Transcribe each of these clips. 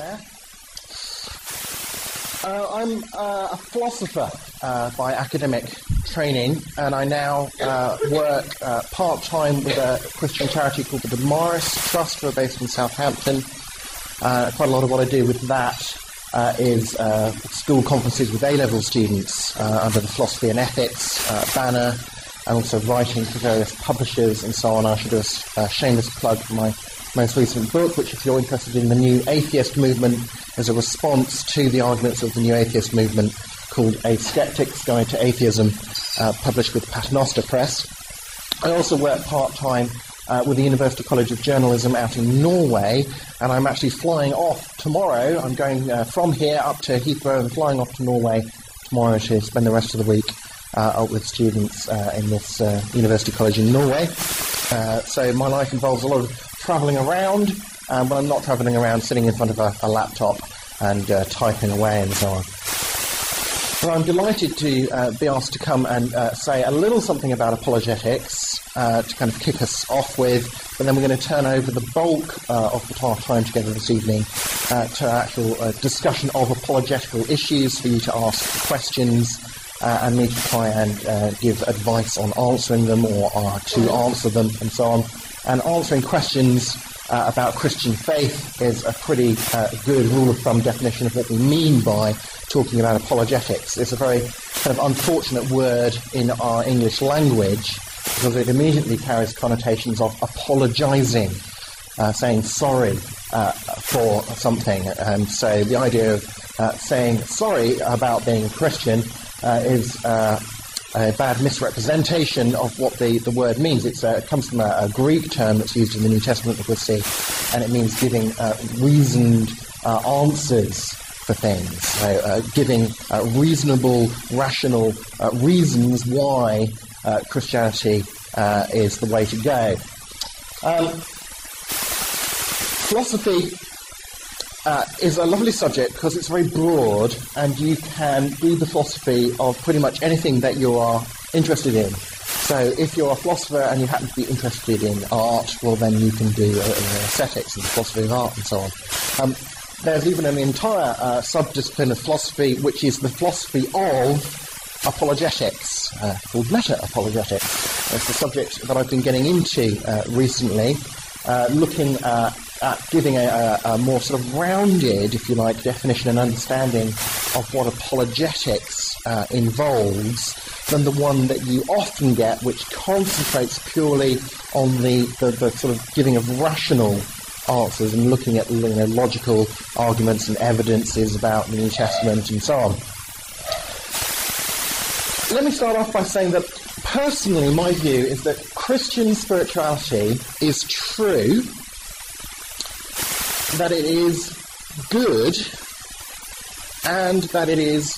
there. Uh, I'm uh, a philosopher uh, by academic training, and I now uh, work uh, part time with a Christian charity called the Damaris Trust, who are based in Southampton. Uh, quite a lot of what I do with that is school conferences with A level students under the Philosophy and Ethics banner, and also writing for various publishers and so on. I should do a shameless plug for my most recent book, which, if you're interested in the new atheist movement, is a response to the arguments of the new atheist movement called A Skeptic's Guide to Atheism, uh, published with Paternoster Press. I also work part time uh, with the University College of Journalism out in Norway, and I'm actually flying off tomorrow. I'm going uh, from here up to Heathrow and flying off to Norway tomorrow to spend the rest of the week uh, with students uh, in this uh, University College in Norway. so my life involves a lot of travelling around, um, but I'm not travelling around sitting in front of a, a laptop and uh, typing away and so on. Well, I'm delighted to uh, be asked to come and uh, say a little something about apologetics uh, to kind of kick us off with, but then we're going to turn over the bulk uh, of the time together this evening uh, to actual discussion of apologetical issues for you to ask questions and me to try and give advice on answering them or to answer them and so on. And answering questions uh, about Christian faith is a pretty uh, good rule of thumb definition of what we mean by talking about apologetics. It's a very kind of unfortunate word in our English language because it immediately carries connotations of apologizing, uh, saying sorry uh, for something. And so the idea of uh, saying sorry about being Christian uh, is a bad misrepresentation of what the, the word means. Uh, it comes from a, a, Greek term that's used in the New Testament that we'll see, and it means giving uh, reasoned uh, answers for things, so, uh, giving uh, reasonable, rational uh, reasons why Christianity is the way to go. Um, philosophy uh, is a lovely subject because it's very broad and you can do the philosophy of pretty much anything that you are interested in. So if you're a philosopher and you happen to be interested in art, well then you can do uh, aesthetics and philosophy of art and so on. Um, there's even an entire uh, subdiscipline of philosophy which is the philosophy of apologetics, uh, called meta-apologetics. It's the subject that I've been getting into uh, recently, uh, looking at at giving a, a, a, more sort of rounded, if you like, definition and understanding of what apologetics uh, involves than the one that you often get, which concentrates purely on the, the, the sort of giving of rational answers and looking at you know, logical arguments and evidences about the New Testament and so on. Let me start off by saying that personally, my view is that Christian spirituality is true that it is good and that it is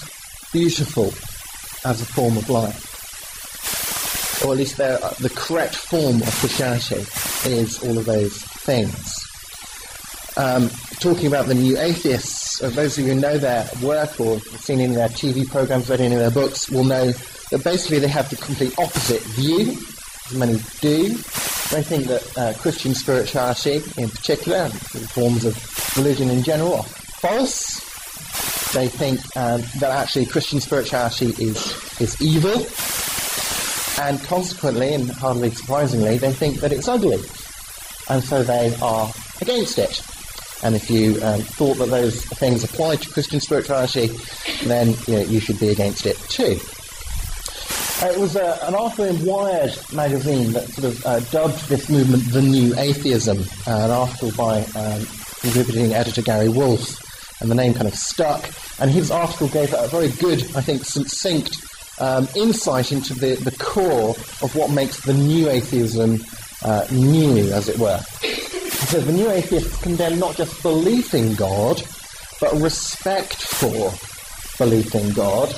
beautiful as a form of life. Or at least the correct form of Christianity is all of those things. Um, talking about the new atheists, uh, those of you who know their work or seen any of their TV programs, read any of their books, will know that basically they have the complete opposite view, many do, they think that uh, Christian spirituality, in particular, forms of religion in general, are false. They think um, that actually Christian spirituality is is evil, and consequently, and hardly surprisingly, they think that it's ugly, and so they are against it. And if you um, thought that those things applied to Christian spirituality, then you, know, you should be against it too. Uh, it was uh, an article in Wired magazine that sort of uh, dubbed this movement the New Atheism, uh, an article by um, contributing editor Gary Wolf, and the name kind of stuck. And his article gave a very good, I think, succinct um, insight into the, the core of what makes the New Atheism new, as it were. So the New Atheists condemn not just belief in God, but respect for belief in God.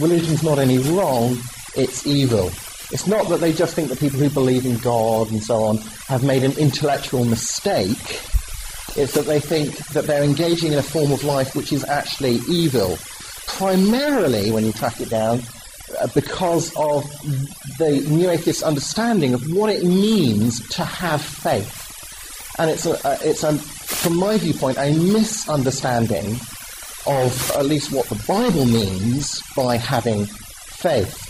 Religion's not any wrong, it's evil. It's not that they just think that people who believe in God and so on have made an intellectual mistake. It's that they think that they're engaging in a form of life which is actually evil. Primarily, when you track it down, uh, because of the new atheist understanding of what it means to have faith. And it's a, it's a from my viewpoint, a misunderstanding of at least what the Bible means by having faith.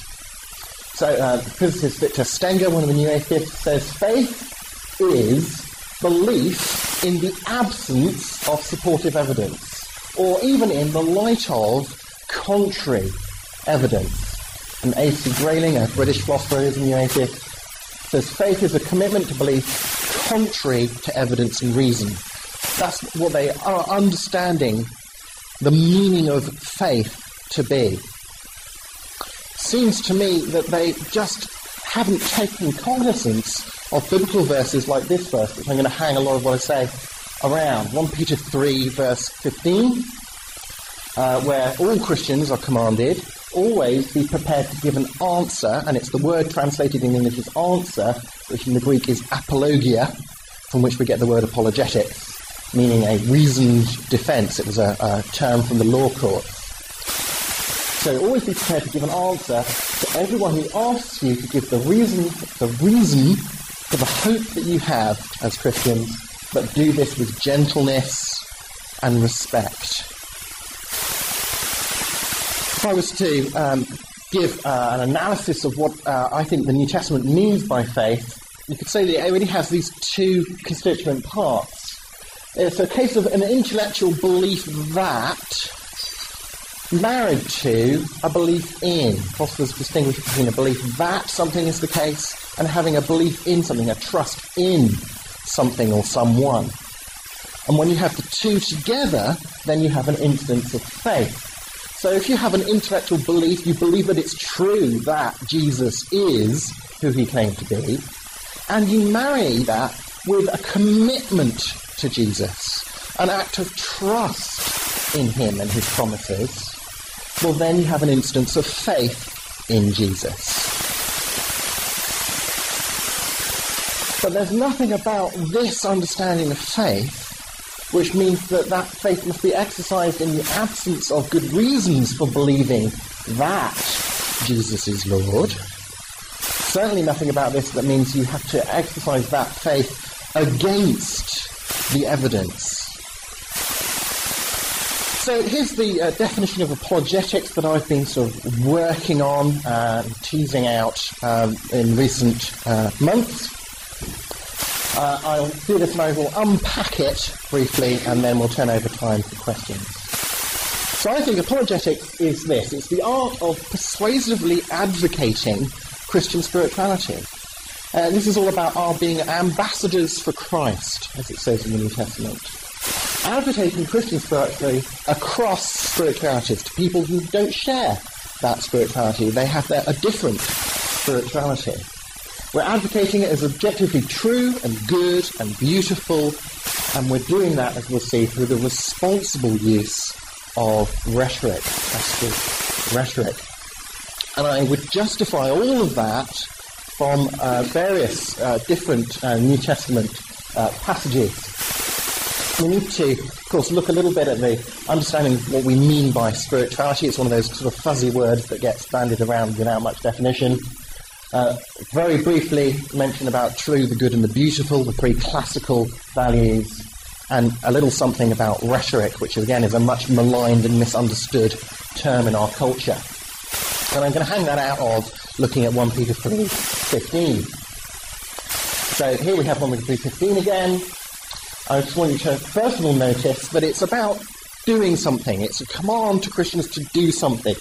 So, uh, physicist Victor Stenger, one of the new atheists, says faith is belief in the absence of supportive evidence, or even in the light of contrary evidence. And A.C. Grayling, a British philosopher who's a new atheist, says faith is a commitment to belief contrary to evidence and reason. That's what they are understanding the meaning of faith to be. Seems to me that they just haven't taken cognizance of biblical verses like this verse, which I'm going to hang a lot of what I say around. 1 Peter 3, verse 15, uh, where all Christians are commanded always be prepared to give an answer, and it's the word translated in English as answer, which in the Greek is apologia, from which we get the word apologetics meaning a reasoned defence. It was a, a term from the law court. So always be prepared to give an answer to everyone who asks you to give the reason, the reason for the hope that you have as Christians, but do this with gentleness and respect. If I was to um, give uh, an analysis of what uh, I think the New Testament means by faith, you could say that it really has these two constituent parts. It's a case of an intellectual belief that married to a belief in. Philosophers distinguish between a belief that something is the case and having a belief in something, a trust in something or someone. And when you have the two together, then you have an instance of faith. So if you have an intellectual belief, you believe that it's true that Jesus is who he claimed to be, and you marry that with a commitment to Jesus, an act of trust in him and his promises, well, then you have an instance of faith in Jesus. But there's nothing about this understanding of faith which means that that faith must be exercised in the absence of good reasons for believing that Jesus is Lord. Certainly nothing about this that means you have to exercise that faith against the evidence. So here's the uh, definition of apologetics that I've been sort of working on, uh, teasing out um, in recent uh, months. Uh, I'll do this and I will unpack it briefly and then we'll turn over time for questions. So I think apologetics is this. It's the art of persuasively advocating Christian spirituality. Uh, this is all about our being ambassadors for Christ, as it says in the New Testament. Advocating Christian spirituality across spiritualities to people who don't share that spirituality. They have their, a different spirituality. We're advocating it as objectively true and good and beautiful, and we're doing that, as we'll see, through the responsible use of rhetoric. rhetoric. And I would justify all of that from uh, various uh, different uh, New Testament uh, passages. We need to, of course, look a little bit at the understanding of what we mean by spirituality. It's one of those sort of fuzzy words that gets bandied around without much definition. Uh, very briefly mention about true, the good, and the beautiful, the three classical values, and a little something about rhetoric, which again is a much maligned and misunderstood term in our culture. And I'm going to hang that out of looking at 1 Peter 3, 15. So here we have 1 Peter 3, 15 again. I just want you to all notice that it's about doing something. It's a command to Christians to do something.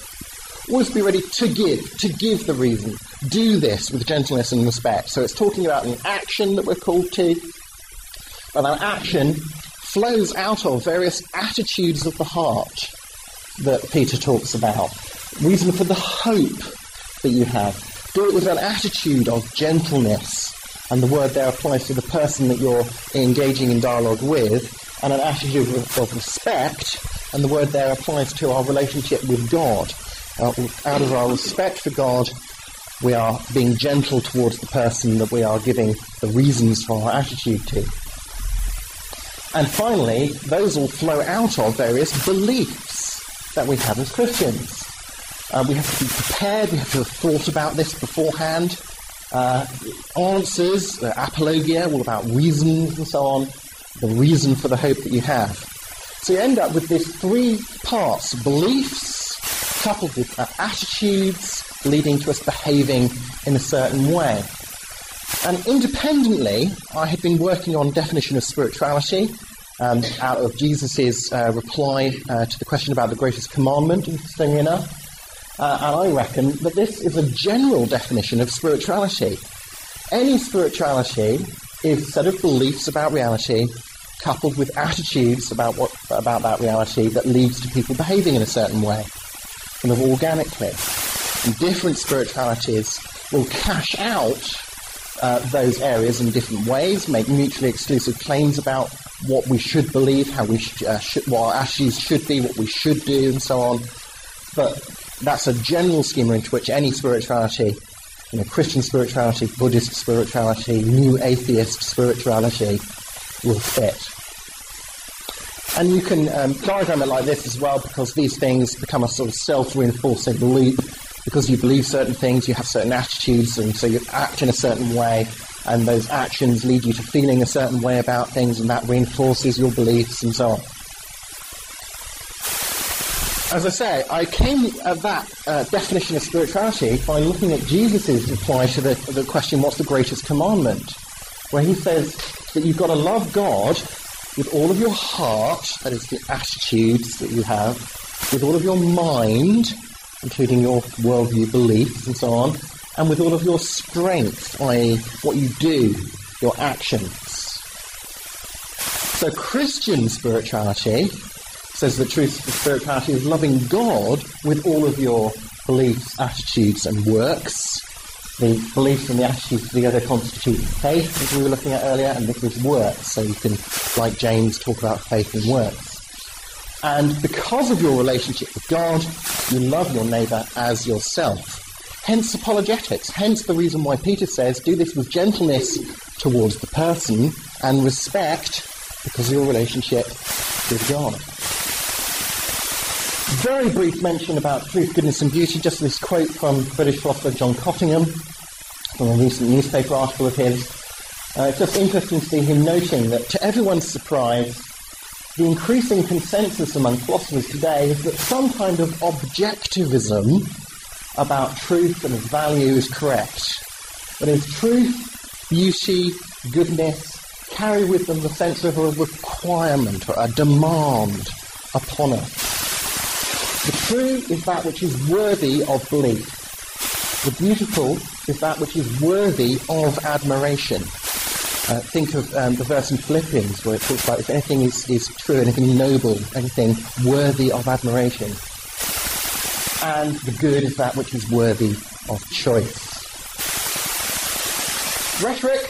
Always be ready to give, to give the reason. Do this with gentleness and respect. So it's talking about an action that we're called to. And that action flows out of various attitudes of the heart that Peter talks about. Reason for the hope that you have. Do it with an attitude of gentleness, and the word there applies to the person that you're engaging in dialogue with, and an attitude of, of respect, and the word there applies to our relationship with God. Uh, out of our respect for God, we are being gentle towards the person that we are giving the reasons for our attitude to. And finally, those all flow out of various beliefs that we have as Christians. Uh, we have to be prepared. We have to have thought about this beforehand. Uh, answers, uh, apologia, all about reasons and so on. the reason for the hope that you have. So you end up with these three parts beliefs coupled with uh, attitudes leading to us behaving in a certain way. And independently, I had been working on definition of spirituality um, out of Jesus' uh, reply uh, to the question about the greatest commandment, interestingly enough. Uh, and I reckon that this is a general definition of spirituality. Any spirituality is a set of beliefs about reality coupled with attitudes about what about that reality that leads to people behaving in a certain way, kind of organically. And different spiritualities will cash out uh, those areas in different ways, make mutually exclusive claims about what we should believe, how we sh- uh, should, what our attitudes should be, what we should do, and so on. But that's a general schema into which any spirituality, you know, Christian spirituality, Buddhist spirituality, new atheist spirituality, will fit. And you can um, diagram it like this as well because these things become a sort of self-reinforcing loop. Because you believe certain things, you have certain attitudes, and so you act in a certain way, and those actions lead you to feeling a certain way about things, and that reinforces your beliefs and so on. As I say, I came at that uh, definition of spirituality by looking at Jesus' reply to the, the question, what's the greatest commandment? Where he says that you've got to love God with all of your heart, that is the attitudes that you have, with all of your mind, including your worldview beliefs and so on, and with all of your strength, i.e., what you do, your actions. So Christian spirituality says the truth of spirituality is loving God with all of your beliefs, attitudes, and works. The beliefs and the attitudes together constitute faith, as we were looking at earlier, and this is works. So you can, like James, talk about faith and works. And because of your relationship with God, you love your neighbour as yourself. Hence apologetics. Hence the reason why Peter says, do this with gentleness towards the person and respect because of your relationship with God. Very brief mention about truth, goodness, and beauty. Just this quote from British philosopher John Cottingham from a recent newspaper article of his. Uh, it's just interesting to see him noting that, to everyone's surprise, the increasing consensus among philosophers today is that some kind of objectivism about truth and value is correct. That is, truth, beauty, goodness carry with them the sense of a requirement or a demand upon us. The true is that which is worthy of belief. The beautiful is that which is worthy of admiration. Uh, think of um, the verse in Philippians where it talks about if anything is, is true, anything noble, anything worthy of admiration. And the good is that which is worthy of choice. Rhetoric,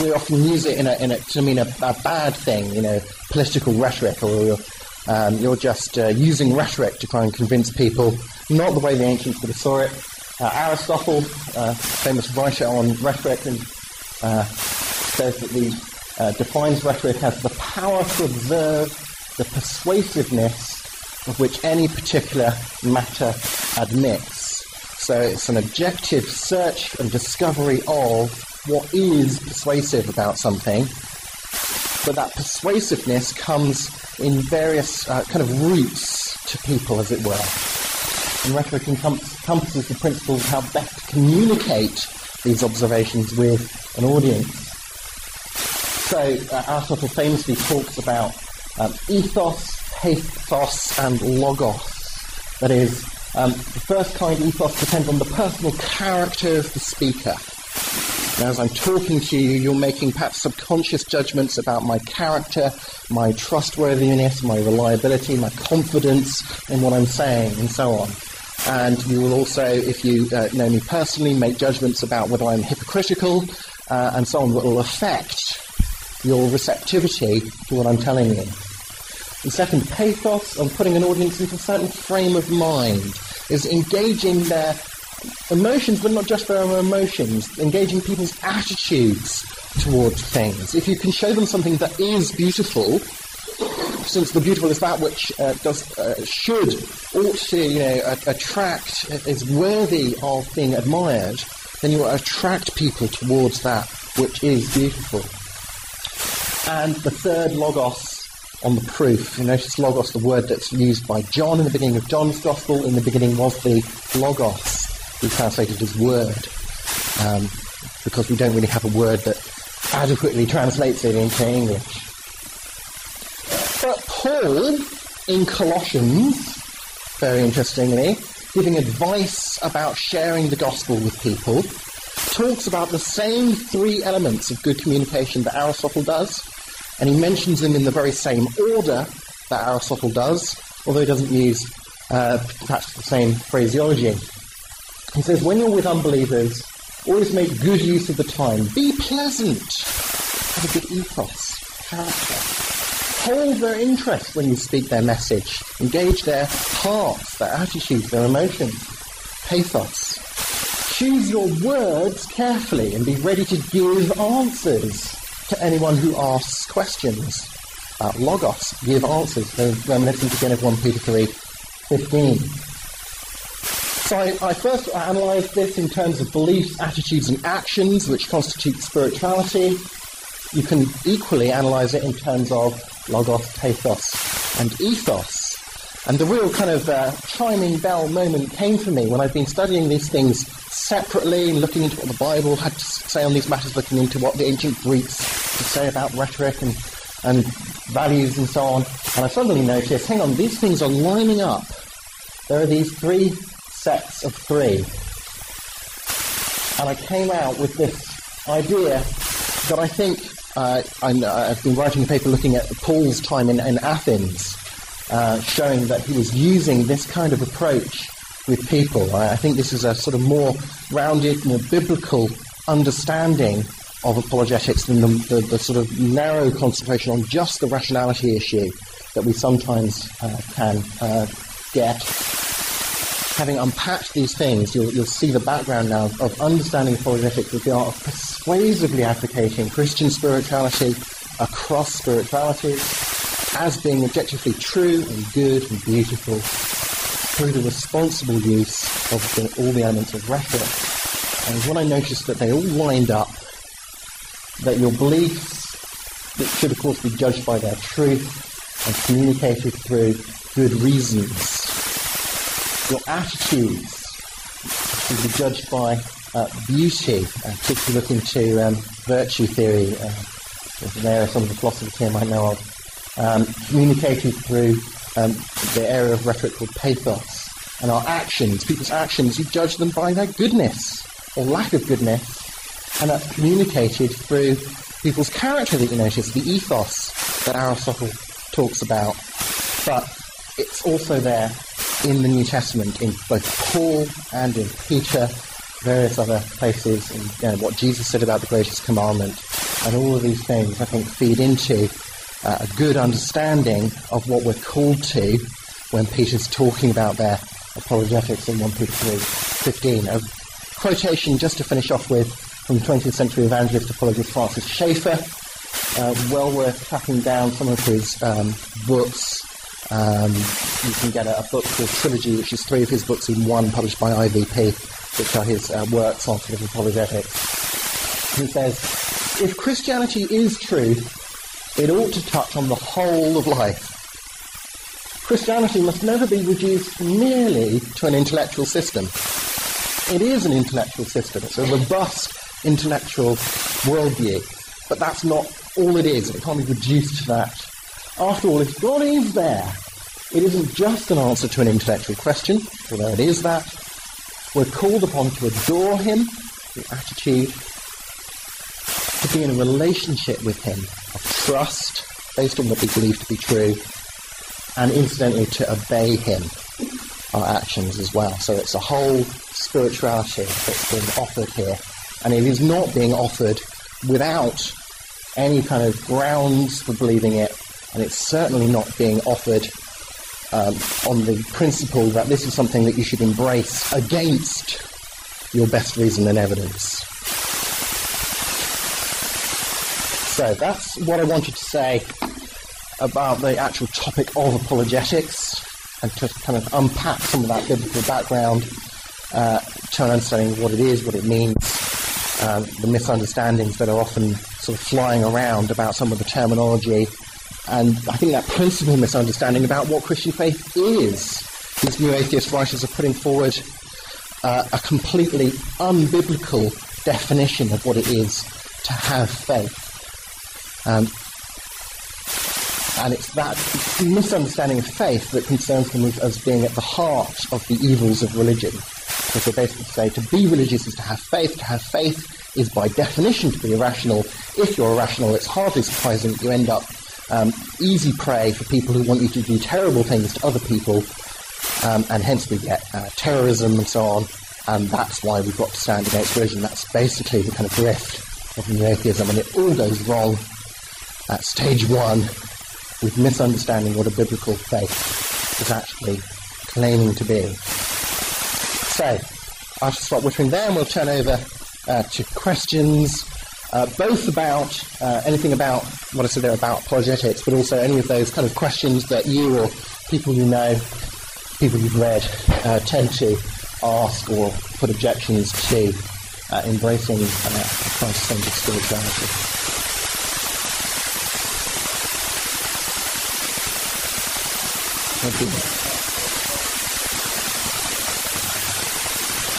we often use it in a, in a, to mean a, a bad thing, you know, political rhetoric, or um, you're just uh, using rhetoric to try and convince people, not the way the ancients would have saw it. Uh, Aristotle, uh, famous writer on rhetoric, and uh, says that the uh, defines rhetoric as the power to observe the persuasiveness of which any particular matter admits. So it's an objective search and discovery of what is persuasive about something, but that persuasiveness comes in various uh, kind of routes to people, as it were. And rhetoric encompasses the principles of how best to communicate these observations with an audience. So uh, Aristotle famously talks about um, ethos, pathos, and logos. That is, um, the first kind, ethos, depends on the personal character of the speaker. Now, as I'm talking to you, you're making perhaps subconscious judgments about my character, my trustworthiness, my reliability, my confidence in what I'm saying, and so on. And you will also, if you uh, know me personally, make judgments about whether I'm hypocritical, uh, and so on, that will affect your receptivity to what I'm telling you. And second, pathos, on putting an audience into a certain frame of mind, is engaging their emotions, but not just their emotions, engaging people's attitudes towards things. If you can show them something that is beautiful, since the beautiful is that which uh, does uh, should ought to you know attract is worthy of being admired, then you will attract people towards that which is beautiful. and the third logos on the proof. You notice logos, the word that's used by John in the beginning of John's Gospel. In the beginning was the logos, we translated as word, um, because we don't really have a word that adequately translates it into English. But Paul, in Colossians, very interestingly, giving advice about sharing the gospel with people, talks about the same three elements of good communication that Aristotle does, and he mentions them in the very same order that Aristotle does, although he doesn't use uh, perhaps the same phraseology. He says, when you're with unbelievers, always make good use of the time. Be pleasant. Have a good ethos, character. Hold their interest when you speak their message. Engage their hearts, their attitudes, their emotions. Pathos. Choose your words carefully and be ready to give answers to anyone who asks questions. Uh, logos, give answers. Reminiscent again of 1 Peter 3, 15. So I, I first analysed this in terms of beliefs, attitudes, and actions, which constitute spirituality. You can equally analyse it in terms of logos, pathos, and ethos. And the real kind of uh, chiming bell moment came for me when I've been studying these things separately and looking into what the Bible had to say on these matters, looking into what the ancient Greeks had to say about rhetoric and, and values and so on. And I suddenly noticed, hang on, these things are lining up. There are these three sets of three. And I came out with this idea that I think uh, I, have been writing a paper looking at Paul's time in, in Athens, uh, showing that he was using this kind of approach with people. I, I think this is a sort of more rounded, more biblical understanding of apologetics than the, the, the, sort of narrow concentration on just the rationality issue that we sometimes uh, can uh, get. Having unpacked these things, you'll, you'll, see the background now of understanding apologetics with the art of persuasively advocating Christian spirituality across spiritualities as being objectively true and good and beautiful through the responsible use of the, all the elements of rhetoric. And when I noticed that they all lined up, that your beliefs that should of course be judged by their truth and communicated through good reasons. Your attitudes should be judged by uh, beauty, uh, particularly look into um, virtue theory, uh, an area some of the philosophers here might know of, um, communicated through um, the area of rhetoric called pathos. And our actions, people's actions, you judge them by their goodness or lack of goodness. And that's communicated through people's character that you notice, the ethos that Aristotle talks about. But it's also there in the New Testament, in both Paul and in Peter, various other places, and you know, what Jesus said about the greatest commandment. And all of these things, I think, feed into uh, a good understanding of what we're called to when Peter's talking about their apologetics in 1 Peter 3, 15. A quotation just to finish off with from 20th century evangelist apologist Francis Schaeffer. Uh, well worth tracking down some of his um, books. Um, you can get a, a, book called Trilogy, which is three of his books in one, published by IVP, which are his uh, works on sort of apologetics. He says, if Christianity is true, it ought to touch on the whole of life. Christianity must never be reduced merely to an intellectual system. It is an intellectual system. It's a robust intellectual worldview. But that's not all it is. It can't be reduced to that. After all, if God is there, it isn't just an answer to an intellectual question, although it is that. We're called upon to adore Him, the attitude to be in a relationship with Him of trust based on what we believe to be true, and incidentally to obey Him, our actions as well. So it's a whole spirituality that's being offered here, and it is not being offered without any kind of grounds for believing it, and it's certainly not being offered um, on the principle that this is something that you should embrace against your best reason and evidence. So that's what I wanted to say about the actual topic of apologetics and to kind of unpack some of that biblical background uh, to an understanding what it is, what it means, um, the misunderstandings that are often sort of flying around about some of the terminology, and I think that principal misunderstanding about what Christian faith is. These new atheist writers are putting forward uh, a completely unbiblical definition of what it is to have faith. Um, and it's that misunderstanding of faith that concerns them as being at the heart of the evils of religion. Because they basically say to be religious is to have faith. To have faith is by definition to be irrational. If you're irrational, it's hardly surprising that you end up um, easy prey for people who want you to do terrible things to other people, um, and hence we get uh, terrorism and so on. And that's why we've got to stand against religion. That's basically the kind of drift of new atheism, and it all goes wrong at stage one with misunderstanding what a biblical faith is actually claiming to be. So, I shall stop whittering there and we'll turn over uh, to questions, uh, both about uh, anything about what I said there about apologetics, but also any of those kind of questions that you or people you know, people you've read, uh, tend to ask or put objections to uh, embracing uh, Christ-centered spirituality. Thank you.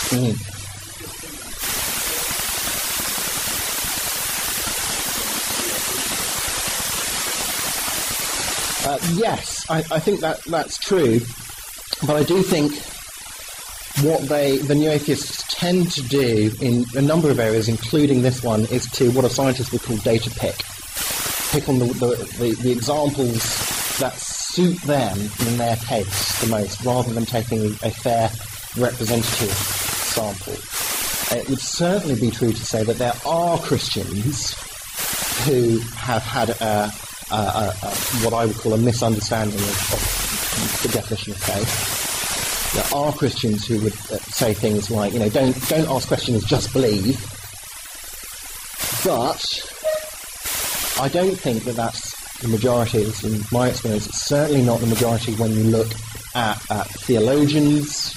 Mm. Uh, yes, I, I, think that that's true, but I do think what they, the new atheists, tend to do in a number of areas, including this one, is to what a scientist would call data pick. Pick on the, the, the, the examples that suit them in their case the most, rather than taking a fair representative sample. It would certainly be true to say that there are Christians who have had a, a, a, what I would call a misunderstanding of, of, the definition of faith. There are Christians who would uh, say things like, you know, don't don't ask questions, just believe. But I don't think that that's the majority, in my experience, it's certainly not the majority when you look at, at theologians'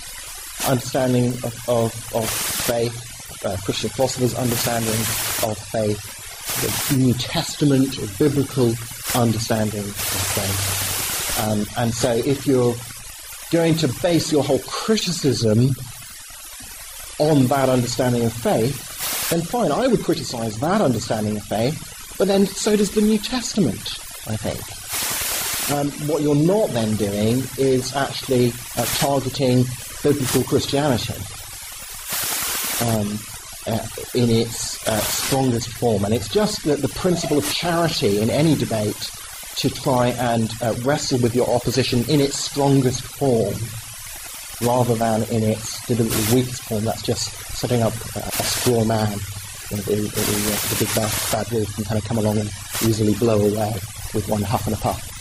understanding of, of, of faith, uh, Christian philosophers' understanding of faith, the New Testament or biblical understanding of faith. Um, and so if you're going to base your whole criticism on that understanding of faith, then fine, I would criticize that understanding of faith, but then so does the New Testament. I think. Um, what you're not then doing is actually uh, targeting biblical Christianity um, uh, in its uh, strongest form. And it's just that the principle of charity in any debate to try and uh, wrestle with your opposition in its strongest form rather than in its deliberately weakest form. That's just setting up a straw man. You know, the, the, the, big bad, bad wolf can kind of come along and easily blow away with one huff and a puff.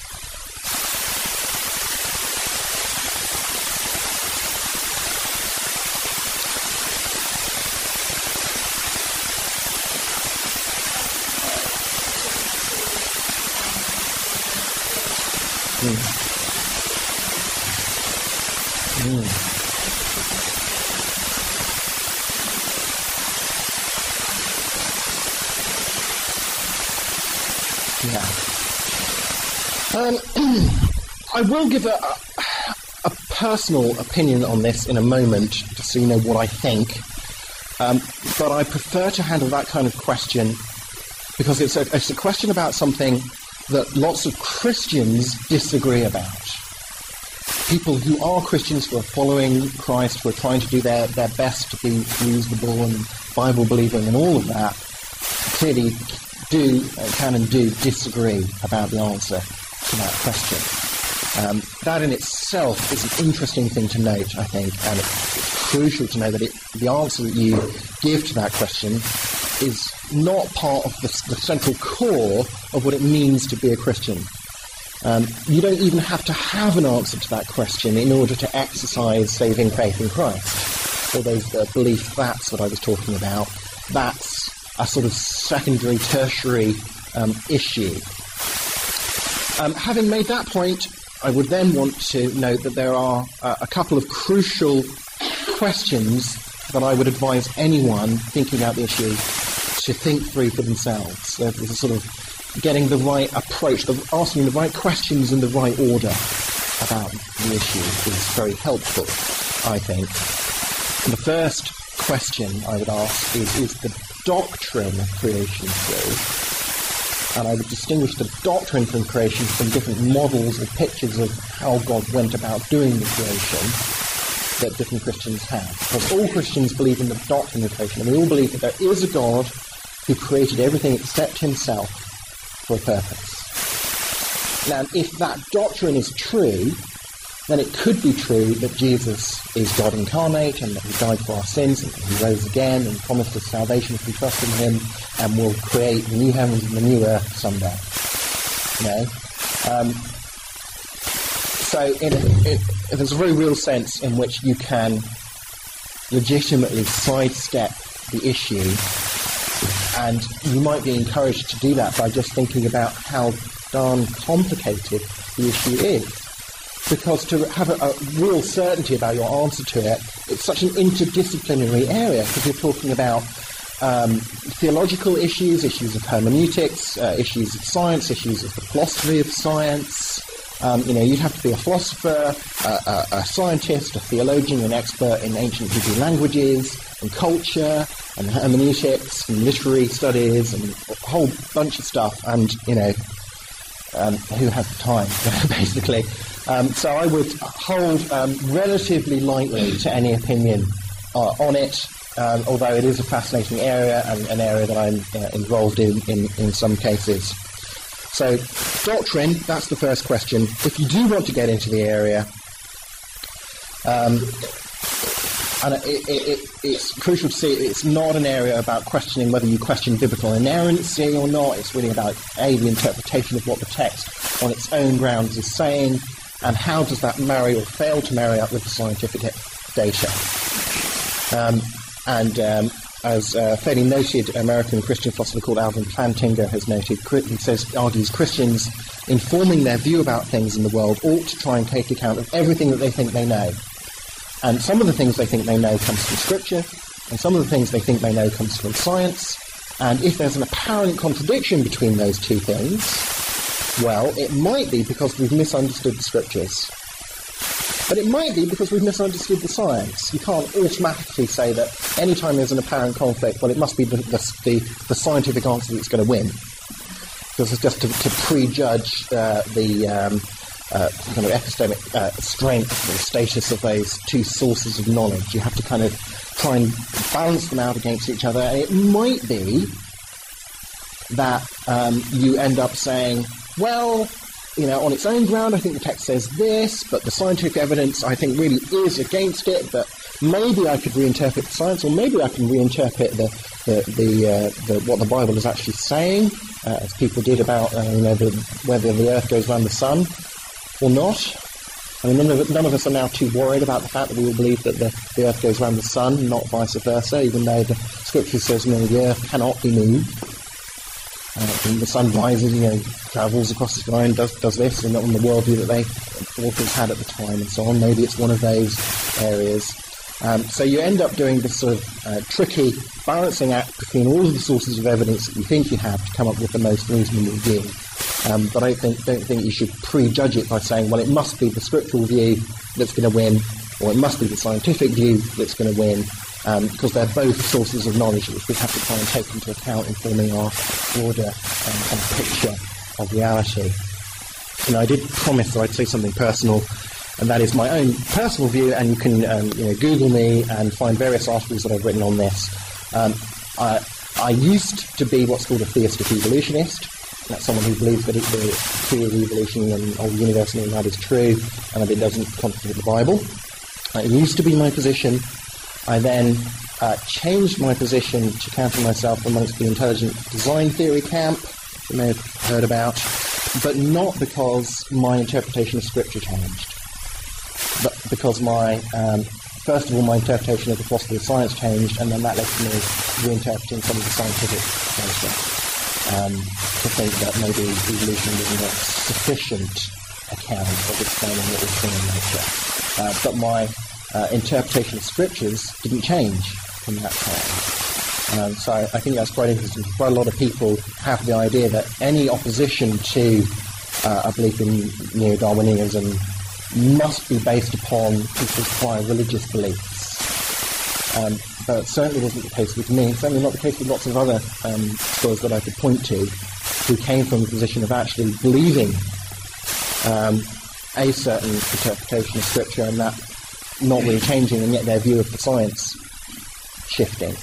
Mm. Mm. Um, I will give a, a, personal opinion on this in a moment, just so you know what I think. Um, but I prefer to handle that kind of question because it's a, it's a question about something that lots of Christians disagree about. People who are Christians, who are following Christ, who are trying to do their, their best to be reasonable and Bible believing and all of that, clearly do, uh, can and do disagree about the answer to that question. Um, that in itself is an interesting thing to note, I think, and it's, crucial to know that it, the answer that you give to that question is not part of the, the central core of what it means to be a Christian. Um, you don't even have to have an answer to that question in order to exercise saving faith in Christ. Those uh, belief that's what I was talking about. That's a sort of secondary, tertiary um, issue. Um, having made that point, I would then want to note that there are uh, a couple of crucial questions that I would advise anyone thinking about the issue to think through for themselves. There's a sort of getting the right approach, the, asking the right questions in the right order about the issue is very helpful, I think. The first question I would ask is, is the doctrine of creation true? And I would distinguish the doctrine from creation from different models or pictures of how God went about doing the creation that different Christians have. Because all Christians believe in the doctrine of creation, and we all believe that there is a God who created everything except himself for a purpose. Now, if that doctrine is true, then it could be true that Jesus is God incarnate and that he died for our sins and he rose again and promised us salvation if we trust in him and will create the new heavens and the new earth someday. You know? Um, so in, in, there's a very real sense in which you can legitimately sidestep the issue and you might be encouraged to do that by just thinking about how darn complicated the issue is because to have a, a, real certainty about your answer to it, it's such an interdisciplinary area because you're talking about um, theological issues, issues of hermeneutics, uh, issues of science, issues of the philosophy of science. Um, you know, you'd have to be a philosopher, a, a, scientist, a theologian, an expert in ancient Hebrew languages and culture and hermeneutics and literary studies and a whole bunch of stuff. And you know, um, who has the time, basically? Um, so I would hold um, relatively lightly to any opinion uh, on it, um, although it is a fascinating area and an area that I'm uh, involved in, in in some cases. So, doctrine, that's the first question. If you do want to get into the area, um, and it, it, it, it's crucial to see it's not an area about questioning whether you question biblical inerrancy or not. It's really about A, the interpretation of what the text on its own grounds is saying, and how does that marry or fail to marry up with the scientific data. Um, and um, as a fairly noted American Christian philosopher called Alvin Plantinga has noted, he says, argues Christians, in forming their view about things in the world, ought to try and take account of everything that they think they know. And some of the things they think they know comes from Scripture, and some of the things they think they know comes from science. And if there's an apparent contradiction between those two things, well, it might be because we've misunderstood the scriptures. But it might be because we've misunderstood the science. You can't automatically say that anytime there's an apparent conflict, well, it must be the, the, the, the scientific answer that's going to win. Because it's just to, to prejudge uh, the um, uh, kind of epistemic uh, strength or status of those two sources of knowledge. You have to kind of try and balance them out against each other. And it might be that um, you end up saying, well, you know, on its own ground, I think the text says this, but the scientific evidence, I think, really is against it. But maybe I could reinterpret the science, or maybe I can reinterpret the the, the, uh, the what the Bible is actually saying, uh, as people did about uh, you know the, whether the Earth goes around the sun or not. I mean, none of, none of us are now too worried about the fact that we all believe that the, the Earth goes around the sun, not vice versa, even though the Scripture says, know, the Earth cannot be moved. The sun rises, you know, travels across the sky and does, does this, and on the worldview that they authors had at the time, and so on. Maybe it's one of those areas. Um, so you end up doing this sort of uh, tricky balancing act between all of the sources of evidence that you think you have to come up with the most reasonable view. Um, but I think, don't think you should prejudge it by saying, well, it must be the scriptural view that's going to win, or it must be the scientific view that's going to win, um, because they're both sources of knowledge which we have to try and take into account in forming our broader um, kind of picture of reality. You know, I did promise that I'd say something personal, and that is my own personal view, and you can um, you know, Google me and find various articles that I've written on this. Um, I, I used to be what's called a theistic evolutionist. That's someone who believes that the theory of evolution and all the universe and that is true, and that it doesn't contradict the Bible. It used to be my position. I then uh, changed my position to counter myself amongst the intelligent design theory camp, you may have heard about, but not because my interpretation of Scripture changed, but because my, um, first of all, my interpretation of the philosophy of science changed, and then that led to me reinterpreting some of the scientific data um, to think that maybe evolution wasn't a sufficient account of explaining what we see in nature. Uh, but my uh, interpretation of scriptures didn't change from that time. Um, so I, I, think that's quite interesting. Quite a lot of people have the idea that any opposition to uh, a belief in neo-Darwinism must be based upon people's prior religious beliefs. Um, but certainly wasn't the case with me, certainly not the case with lots of other um, scholars that I could point to who came from the position of actually believing um, a certain interpretation of Scripture and that not really changing, and yet their view of the science shifting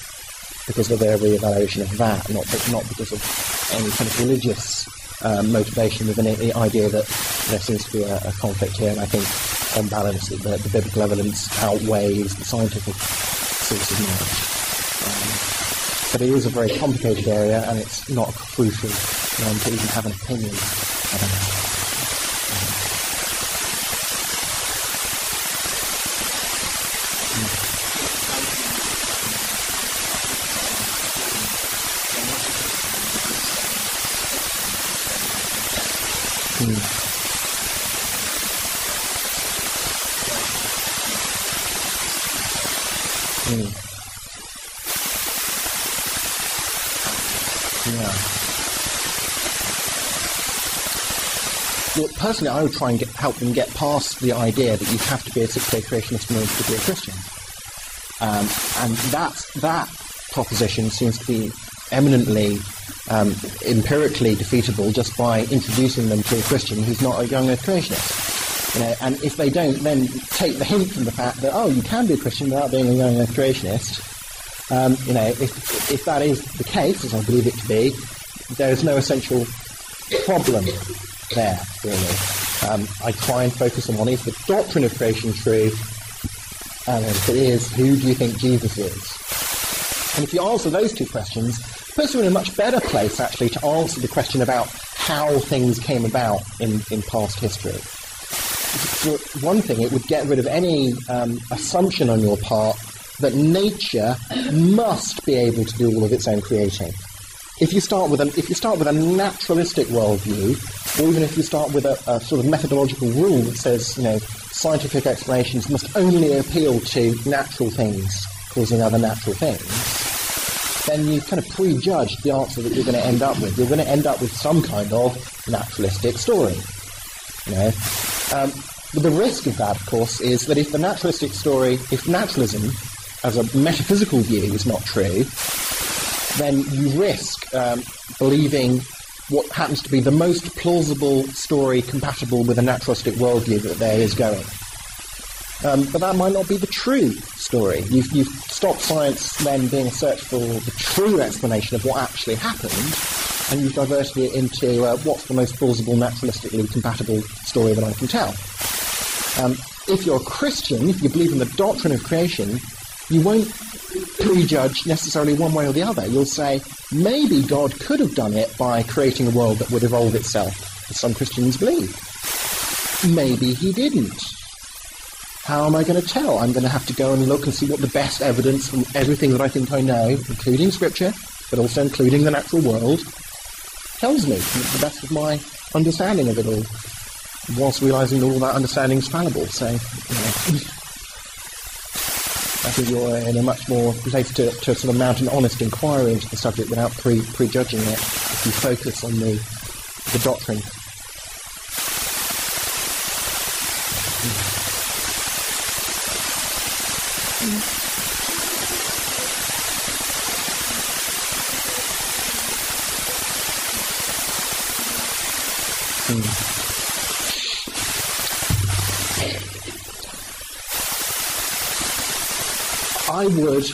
because of their re-evaluation of that, not, not because of any kind of religious uh, motivation with the idea that there seems to be a, a conflict here. And I think, on balance, the, the biblical evidence outweighs the scientific source of knowledge. Um, but it is a very complicated area, and it's not crucial um, to even have an opinion about it. personally, I would try and get, help them get past the idea that you have to be a six-day creationist in order to be a Christian. Um, and that that proposition seems to be eminently um, empirically defeatable just by introducing them to a Christian who's not a young Earth creationist. You know, and if they don't then take the hint from the fact that oh, you can be a Christian without being a young Earth creationist, um, you know, if if that is the case, as I believe it to be, there is no essential problem there, really. Um, I try and focus on one is the doctrine of creation true, and if it is, who do you think Jesus is? And if you answer those two questions, puts you in a much better place, actually, to answer the question about how things came about in, in past history. For one thing, it would get rid of any um, assumption on your part that nature must be able to do all of its own creating if you start with a, if you start with a naturalistic worldview, or even if you start with a, a, sort of methodological rule that says, you know, scientific explanations must only appeal to natural things causing other natural things, then you kind of prejudge the answer that you're going to end up with. You're going to end up with some kind of naturalistic story. You know, um, but the risk of that, of course, is that if the naturalistic story, if naturalism as a metaphysical view is not true, then you risk um, believing what happens to be the most plausible story compatible with a naturalistic worldview that there is going. Um, but that might not be the true story. You've, you've stopped science then being a search for the true explanation of what actually happened, and you've diverted it into uh, what's the most plausible, naturalistically compatible story that I can tell. Um, if you're a Christian, if you believe in the doctrine of creation, you won't prejudge necessarily one way or the other. You'll say, maybe God could have done it by creating a world that would evolve itself, as some Christians believe. Maybe he didn't. How am I going to tell? I'm going to have to go and look and see what the best evidence from everything that I think I know, including Scripture, but also including the natural world, tells me, the best of my understanding of it all, whilst realizing that all that understanding is fallible. So, you know. I think you're in a much more place to, to sort of mount an honest inquiry into the subject without pre, prejudging it if you focus on the, the doctrine. Mm. I would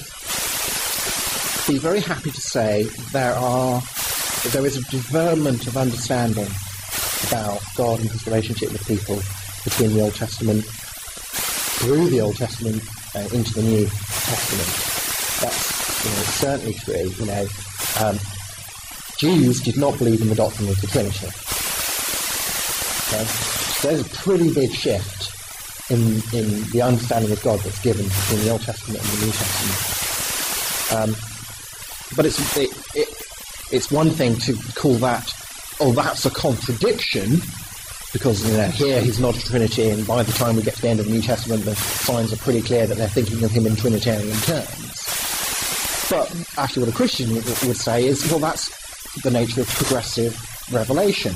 be very happy to say there are there is a development of understanding about God and His relationship with people between the Old Testament through the Old Testament uh, into the New Testament. That's you know, certainly true. You know, um, Jews did not believe in the doctrine of the Trinity. Okay? So there's a pretty big shift in, in the understanding of God that's given in the Old Testament and the New Testament. Um, but it's, it, it, it's one thing to call that, oh, that's a contradiction, because you know here he's not a Trinity, and by the time we get to the end of the New Testament, the signs are pretty clear that they're thinking of him in Trinitarian terms. But actually, what a Christian would, would say is, well, that's the nature of progressive revelation.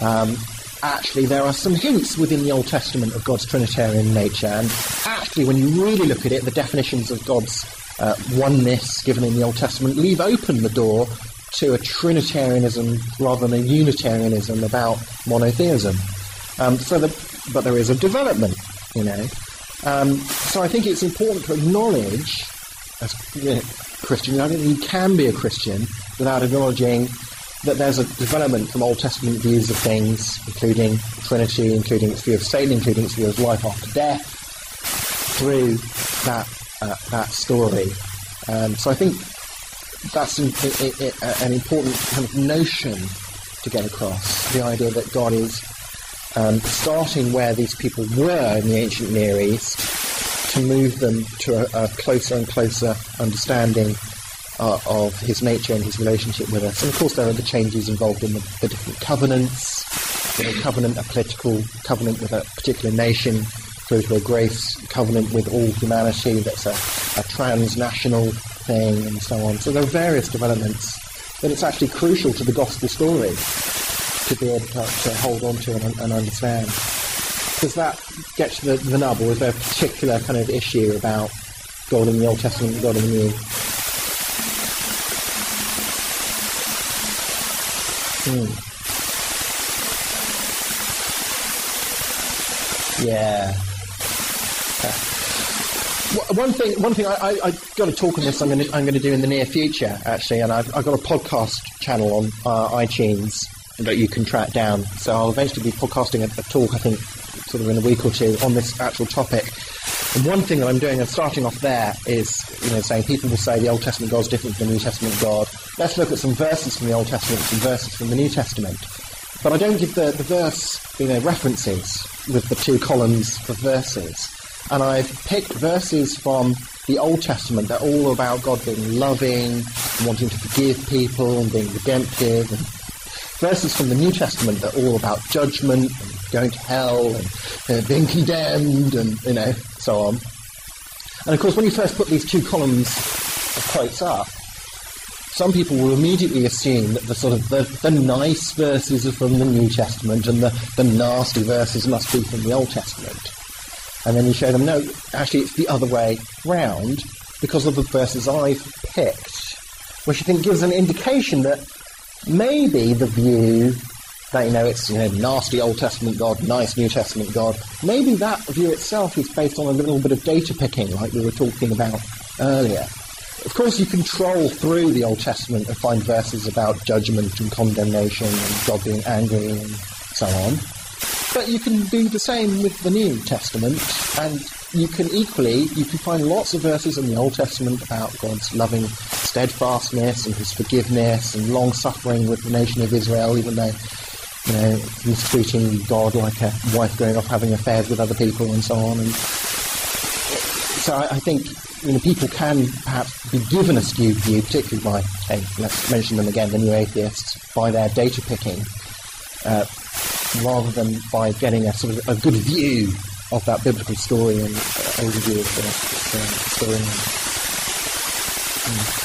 Um, actually, there are some hints within the Old Testament of God's Trinitarian nature, and actually, when you really look at it, the definitions of God's uh, oneness given in the Old Testament leave open the door to a Trinitarianism rather than a Unitarianism about monotheism. Um, so, the, but there is a development, you know. Um, so I think it's important to acknowledge, as you Christian, I don't think you can be a Christian without acknowledging that there's a development from Old Testament views of things, including Trinity, including its view of Satan, including its view of life after death, through that uh, that story. Um, so I think that's an, an, important kind of notion to get across. The idea that God is um, starting where these people were in the ancient Near East to move them to a, a closer and closer understanding uh, of his nature and his relationship with us. And of course, there are the changes involved in the, the different covenants. You know, covenant, a political covenant with a particular nation, through to a grace covenant with all humanity that's a, a transnational thing and so on. So there are various developments, that it's actually crucial to the gospel story to be able to, to hold on to and, and understand. Does that get to the, the nub, or is there a particular kind of issue about God in the Old Testament and God in the New? Hmm. Yeah. One thing, one thing I, I, I got to talk on this. I'm going to, I'm going to do in the near future, actually, and I've, I've got a podcast channel on uh, iTunes that you can track down. So I'll eventually be podcasting a, a, talk, I think, sort of in a week or two on this actual topic. And one thing that I'm doing, and starting off there, is you know saying people will say the Old Testament God is different from the New Testament God. Let's look at some verses from the Old Testament, and some verses from the New Testament. But I don't give the, the verse, you know, references with the two columns of verses. And I've picked verses from the Old Testament that are all about God being loving, wanting to forgive people, and being redemptive, and verses from the New Testament that are all about judgment, and going to hell, and uh, being condemned, and you know, so on. And of course, when you first put these two columns of quotes up, some people will immediately assume that the sort of the, the nice verses are from the New Testament and the, the nasty verses must be from the Old Testament. And then you show them, no, actually it's the other way round because of the verses I've picked, which I think gives an indication that maybe the view that you know it's you know nasty Old Testament God, nice New Testament God, maybe that view itself is based on a little bit of data picking, like we were talking about earlier. Of course, you can troll through the Old Testament and find verses about judgment and condemnation and God being angry and so on. But you can do the same with the New Testament, and you can equally, you can find lots of verses in the Old Testament about God's loving steadfastness and his forgiveness and long suffering with the nation of Israel, even though, you know, mistreating God like a wife going off having affairs with other people and so on. And so I, I think you know, people can perhaps be given a skewed view, particularly by, hey, let's mention them again, the new atheists, by their data picking, uh, rather than by getting a sort of a good view of that biblical story and uh, overview of the, story. Mm.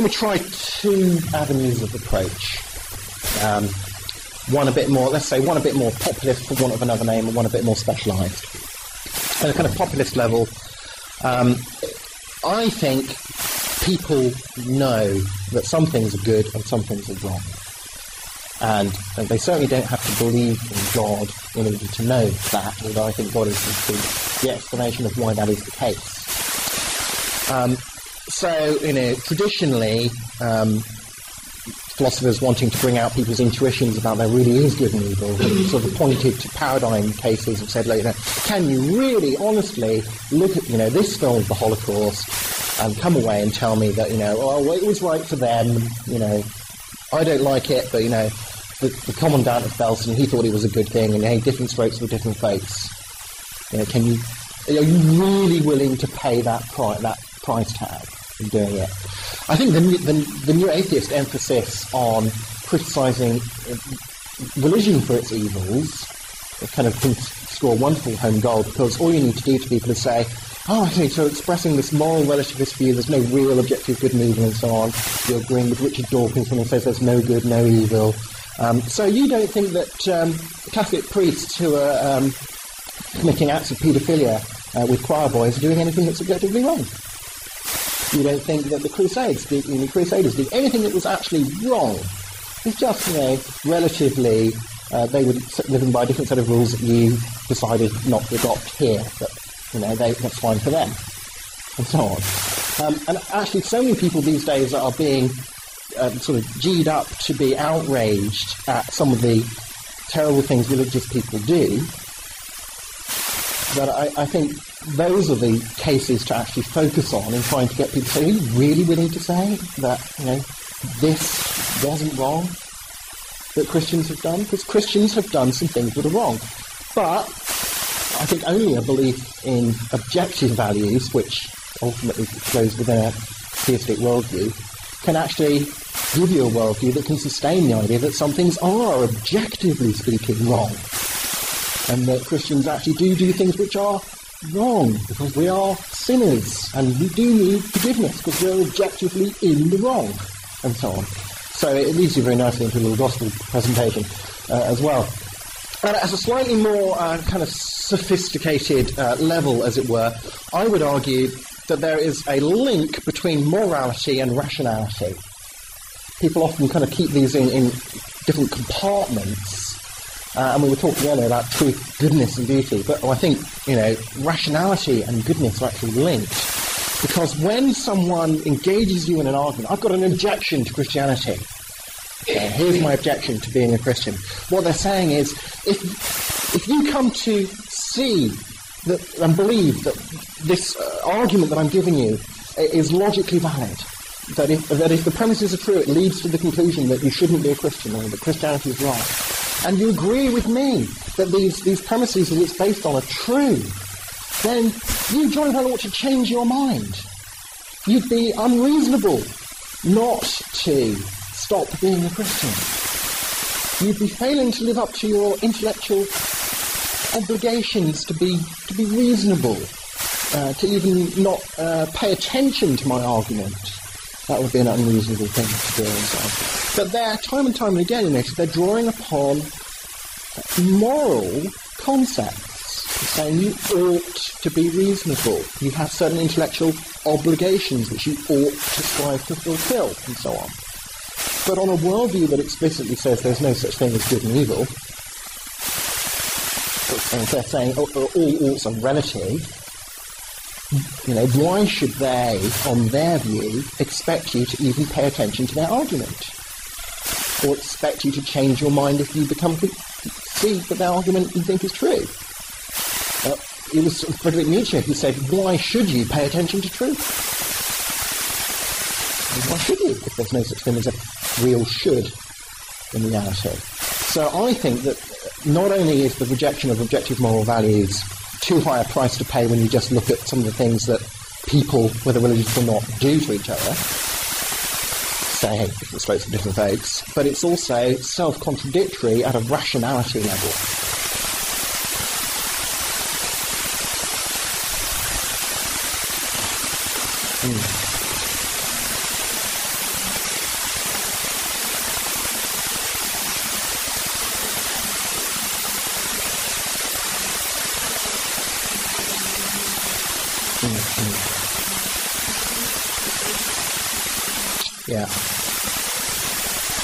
let me try two avenues of approach. Um, one a bit more, let's say, one a bit more populist, for want of another name, and one a bit more specialised. At a kind of populist level, um, I think people know that some things are good and some things are wrong. And, and they certainly don't have to believe in God in order to know that, although I think God is the, explanation of why that is the case. Um, so, you know, traditionally, um, philosophers wanting to bring out people's intuitions about there really is good and evil, sort of pointed to paradigm cases and said, like, you know, can you really honestly look at, you know, this film the Holocaust and come away and tell me that, you know, oh, well, it was right for them, you know, I don't like it, but, you know, the, the commandant of Belsen, he thought it was a good thing, and hey, different strokes for different folks. You know, can you, are you really willing to pay that price, that price tag in doing it? I think the, the, the new atheist emphasis on criticising uh, religion for its evils kind of can score wonderful home goal because all you need to do to people is say, oh, okay, so expressing this moral relativist view, there's no real objective good and evil and so on. You're agreeing with Richard Dawkins when he says there's no good, no evil. Um, so you don't think that um, Catholic priests who are um, committing acts of paedophilia uh, with choir boys are doing anything that's objectively wrong? You don't think that the Crusades, the, the Crusaders did anything that was actually wrong? It's just, you know, relatively, uh, they were living by a different set of rules that you decided not to adopt here, but, you know, they, that's fine for them, and so on. Um, and actually, so many people these days are being um, sort of G'd up to be outraged at some of the terrible things religious people do, that I, I, think those are the cases to actually focus on in trying to get people to say, are you really willing to say that, you know, this wasn't wrong that Christians have done? Because Christians have done some things that are wrong. But I think only a belief in objective values, which ultimately flows within a theistic worldview, can actually give you a worldview that can sustain the idea that some things are, objectively speaking, wrong. And that Christians actually do do things which are wrong, because we are sinners, and we do need forgiveness, because we're objectively in the wrong, and so on. So it leads you very nicely into a little gospel presentation uh, as well. And at a slightly more uh, kind of sophisticated uh, level, as it were, I would argue that there is a link between morality and rationality. People often kind of keep these in, in different compartments. Uh, and we were talking earlier about truth, goodness, and beauty. But I think, you know, rationality and goodness are actually linked. Because when someone engages you in an argument, I've got an objection to Christianity. here's my objection to being a Christian. What they're saying is, if, if you come to see that, and believe that this uh, argument that I'm giving you is logically valid. That if, that if the premises are true, it leads to the conclusion that you shouldn't be a Christian or that Christianity is wrong. And you agree with me that these, these premises that it's based on are true, then you jolly well ought to change your mind. You'd be unreasonable not to stop being a Christian. You'd be failing to live up to your intellectual obligations to be to be reasonable, uh, to even not uh, pay attention to my argument. That would be an unreasonable thing to do. And so. On. But there, time and time and again, in notice they're drawing upon moral concepts, saying you ought to be reasonable. You have certain intellectual obligations which you ought to strive to fulfill, and so on. But on a worldview that explicitly says there's no such thing as good and evil, and they're saying oh, oh, all oughts are relative, you know, why should they, on their view, expect you to even pay attention to their argument? Or expect you to change your mind if you become see that their argument you think is true? Uh, it was Frederick Nietzsche who said, why should you pay attention to truth? Why should you, if there's no such thing as a real should in reality? So I think that not only is the rejection of objective moral values too high a price to pay when you just look at some of the things that people, whether religious or not, do to each other, say, different slopes for different folks, but it's also self-contradictory at a rationality level. Mm. Yeah.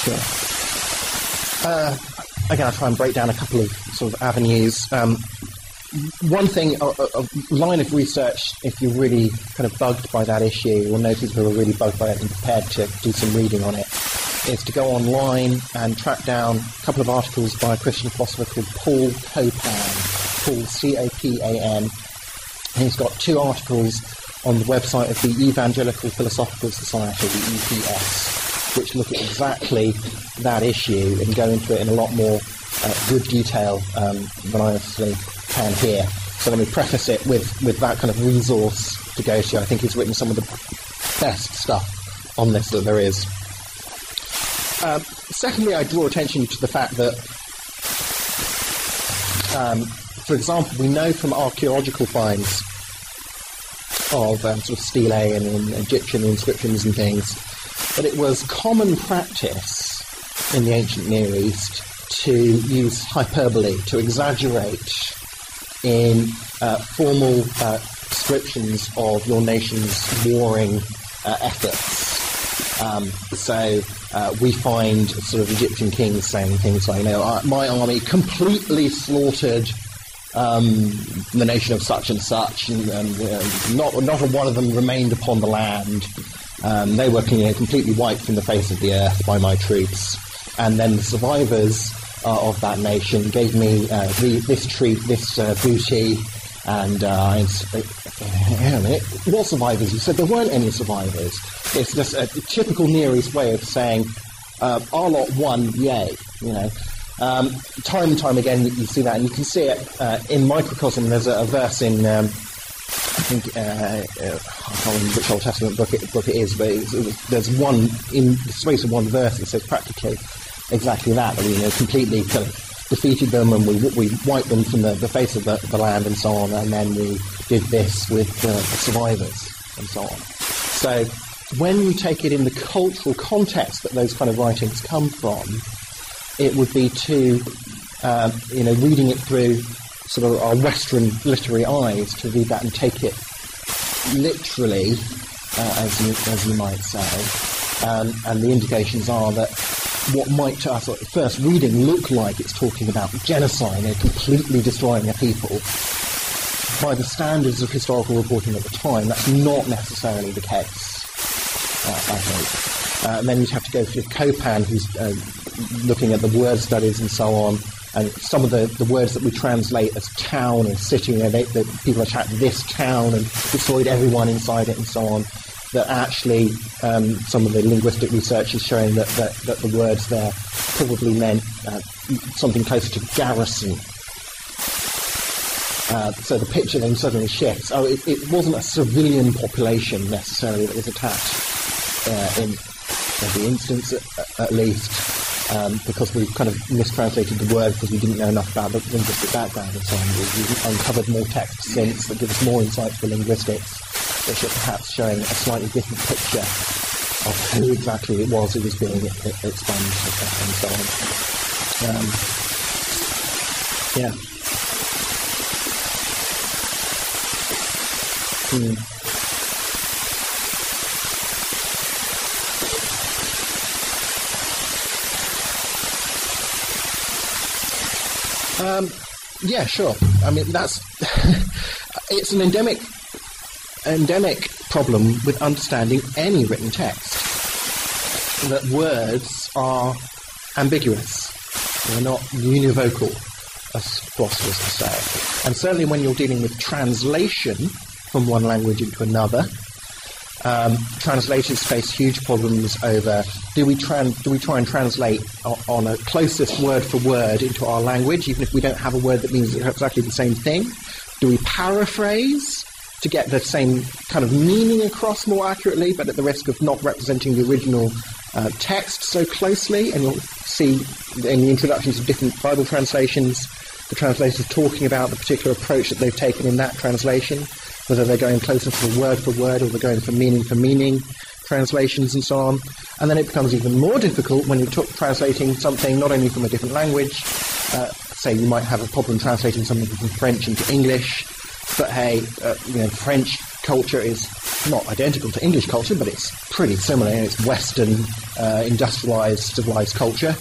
Sure. Uh, again, I'll try and break down a couple of sort of avenues. Um, one thing, a, a, line of research, if you're really kind of bugged by that issue, or know people who are really bugged by it and prepared to do some reading on it, is to go online and track down a couple of articles by a Christian philosopher called Paul Copan. Paul, C-O-P-A-N. He's got two articles on the website of the Evangelical Philosophical Society, the EPS, which look at exactly that issue and go into it in a lot more uh, good detail um, than I obviously can here. So let me preface it with, with that kind of resource to go to. I think he's written some of the best stuff on this that there is. Um, secondly, I draw attention to the fact that, um, for example, we know from archaeological finds of um, sort of stele and, and Egyptian inscriptions and things that it was common practice in the ancient Near East to use hyperbole, to exaggerate in uh, formal uh, descriptions of your nation's warring uh, efforts. Um, so uh, we find sort of Egyptian kings saying things like, you know, uh, my army completely slaughtered um, the nation of such and such, and, and uh, not not one of them remained upon the land. Um, they were you know, completely wiped from the face of the earth by my troops, and then the survivors uh, of that nation gave me uh, the, this treat, this uh, booty, and uh, I, hang what survivors? You said there weren't any survivors. It's just a typical Near East way of saying, uh, our lot won, yay, you know. Um, time and time again, you, you, see that, and you can see it uh, in Microcosm. There's a, a verse in, um, think, uh, uh, I can't remember which Old Testament book it, book it is, but it's, it's, there's one in the space of one verse that says practically exactly that. That we you know, completely kind of defeated them and we, we wiped them from the, the face of the, the, land and so on, and then we did this with uh, the survivors and so on. So when you take it in the cultural context that those kind of writings come from, it would be to, um, you know, reading it through sort of our Western literary eyes to read that and take it literally, uh, as, you, as you might say. Um, and the indications are that what might to us at first reading look like it's talking about genocide and completely destroying a people, by the standards of historical reporting at the time, that's not necessarily the case, uh, I think. Uh, and then you'd have to go through Copan, who's uh, looking at the word studies and so on, and some of the, the words that we translate as town and city, you know, they, the people attacked this town and destroyed everyone inside it and so on. That actually, um, some of the linguistic research is showing that, that, that the words there probably meant uh, something closer to garrison. Uh, so the picture then suddenly shifts. Oh, it, it, wasn't a civilian population necessarily that was attacked uh, in every instance, at, at least um, because we kind of mistranslated the word because we didn't know enough about the linguistic background so on. We've uncovered more text since that give us more insight to the linguistics, which are perhaps showing a slightly different picture of who exactly it was who was being expunged and so on. Um, yeah. Hmm. Um, yeah, sure. I mean, that's it's an endemic endemic problem with understanding any written text. That words are ambiguous. They're not univocal, as philosophers would say. And certainly when you're dealing with translation from one language into another, um, translators face huge problems over do we, tran- do we try and translate on a closest word for word into our language, even if we don't have a word that means exactly the same thing? Do we paraphrase to get the same kind of meaning across more accurately, but at the risk of not representing the original uh, text so closely? And you'll see in the introductions of different Bible translations, the translators talking about the particular approach that they've taken in that translation whether they're going closer to word for word or they're going for meaning for meaning translations and so on. And then it becomes even more difficult when you're t- translating something not only from a different language, uh, say you might have a problem translating something from French into English, but hey, uh, you know, French culture is not identical to English culture, but it's pretty similar. It's Western, uh, industrialized, civilized culture.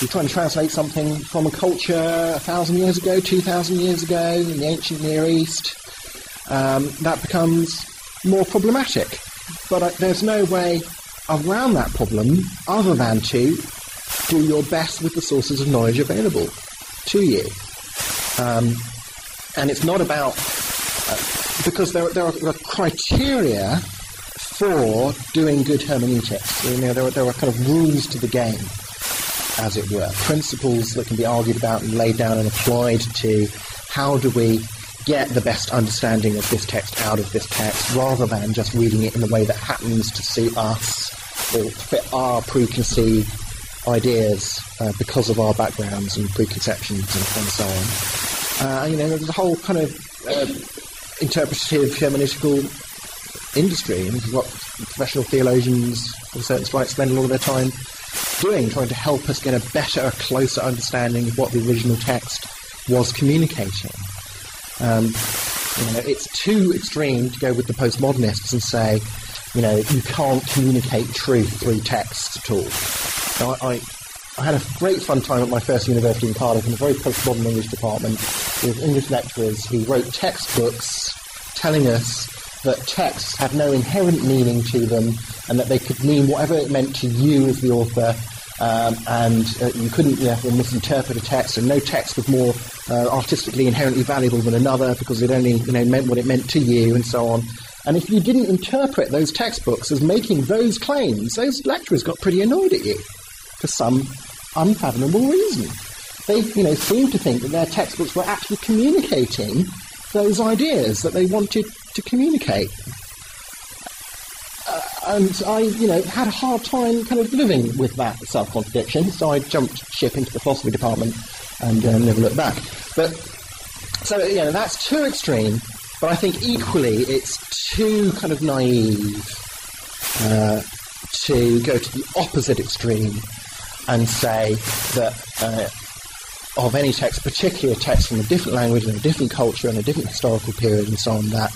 You're trying to translate something from a culture a thousand years ago, two thousand years ago, in the ancient Near East, um, that becomes more problematic. But there's no way around that problem other than to do your best with the sources of knowledge available to you. Um, and it's not about, uh, because there, there, are, there, are, criteria for doing good hermeneutics. You know, there, are, there are kind of rules to the game, as it were, principles that can be argued about and laid down and applied to how do we get the best understanding of this text out of this text rather than just reading it in the way that happens to suit us or fit our preconceived ideas uh, because of our backgrounds and preconceptions and, and so on. Uh, you know, there's a whole kind of uh, interpretative hermeneutical industry, and is what professional theologians of a certain stripe spend a lot of their time doing, trying to help us get a better, closer understanding of what the original text was communicating. Um, you know, it's too extreme to go with the postmodernists and say, you know, you can't communicate truth through text at all. Now, I, I had a great fun time at my first university in Cardiff in a very postmodern English department with English lecturers who wrote textbooks telling us that texts had no inherent meaning to them and that they could mean whatever it meant to you as the author um, and uh, you couldn't therefore misinterpret a text, and no text was more uh, artistically inherently valuable than another because it only you know meant what it meant to you, and so on. And if you didn't interpret those textbooks as making those claims, those lecturers got pretty annoyed at you for some unfathomable reason. They, you know, seemed to think that their textbooks were actually communicating those ideas that they wanted to communicate. Uh, and I, you know, had a hard time kind of living with that self-contradiction, so I jumped ship into the philosophy department and uh, never looked back. But, so, you know, that's too extreme, but I think equally it's too kind of naive uh, to go to the opposite extreme and say that uh, of any text, particularly a text from a different language and a different culture and a different historical period and so on, that,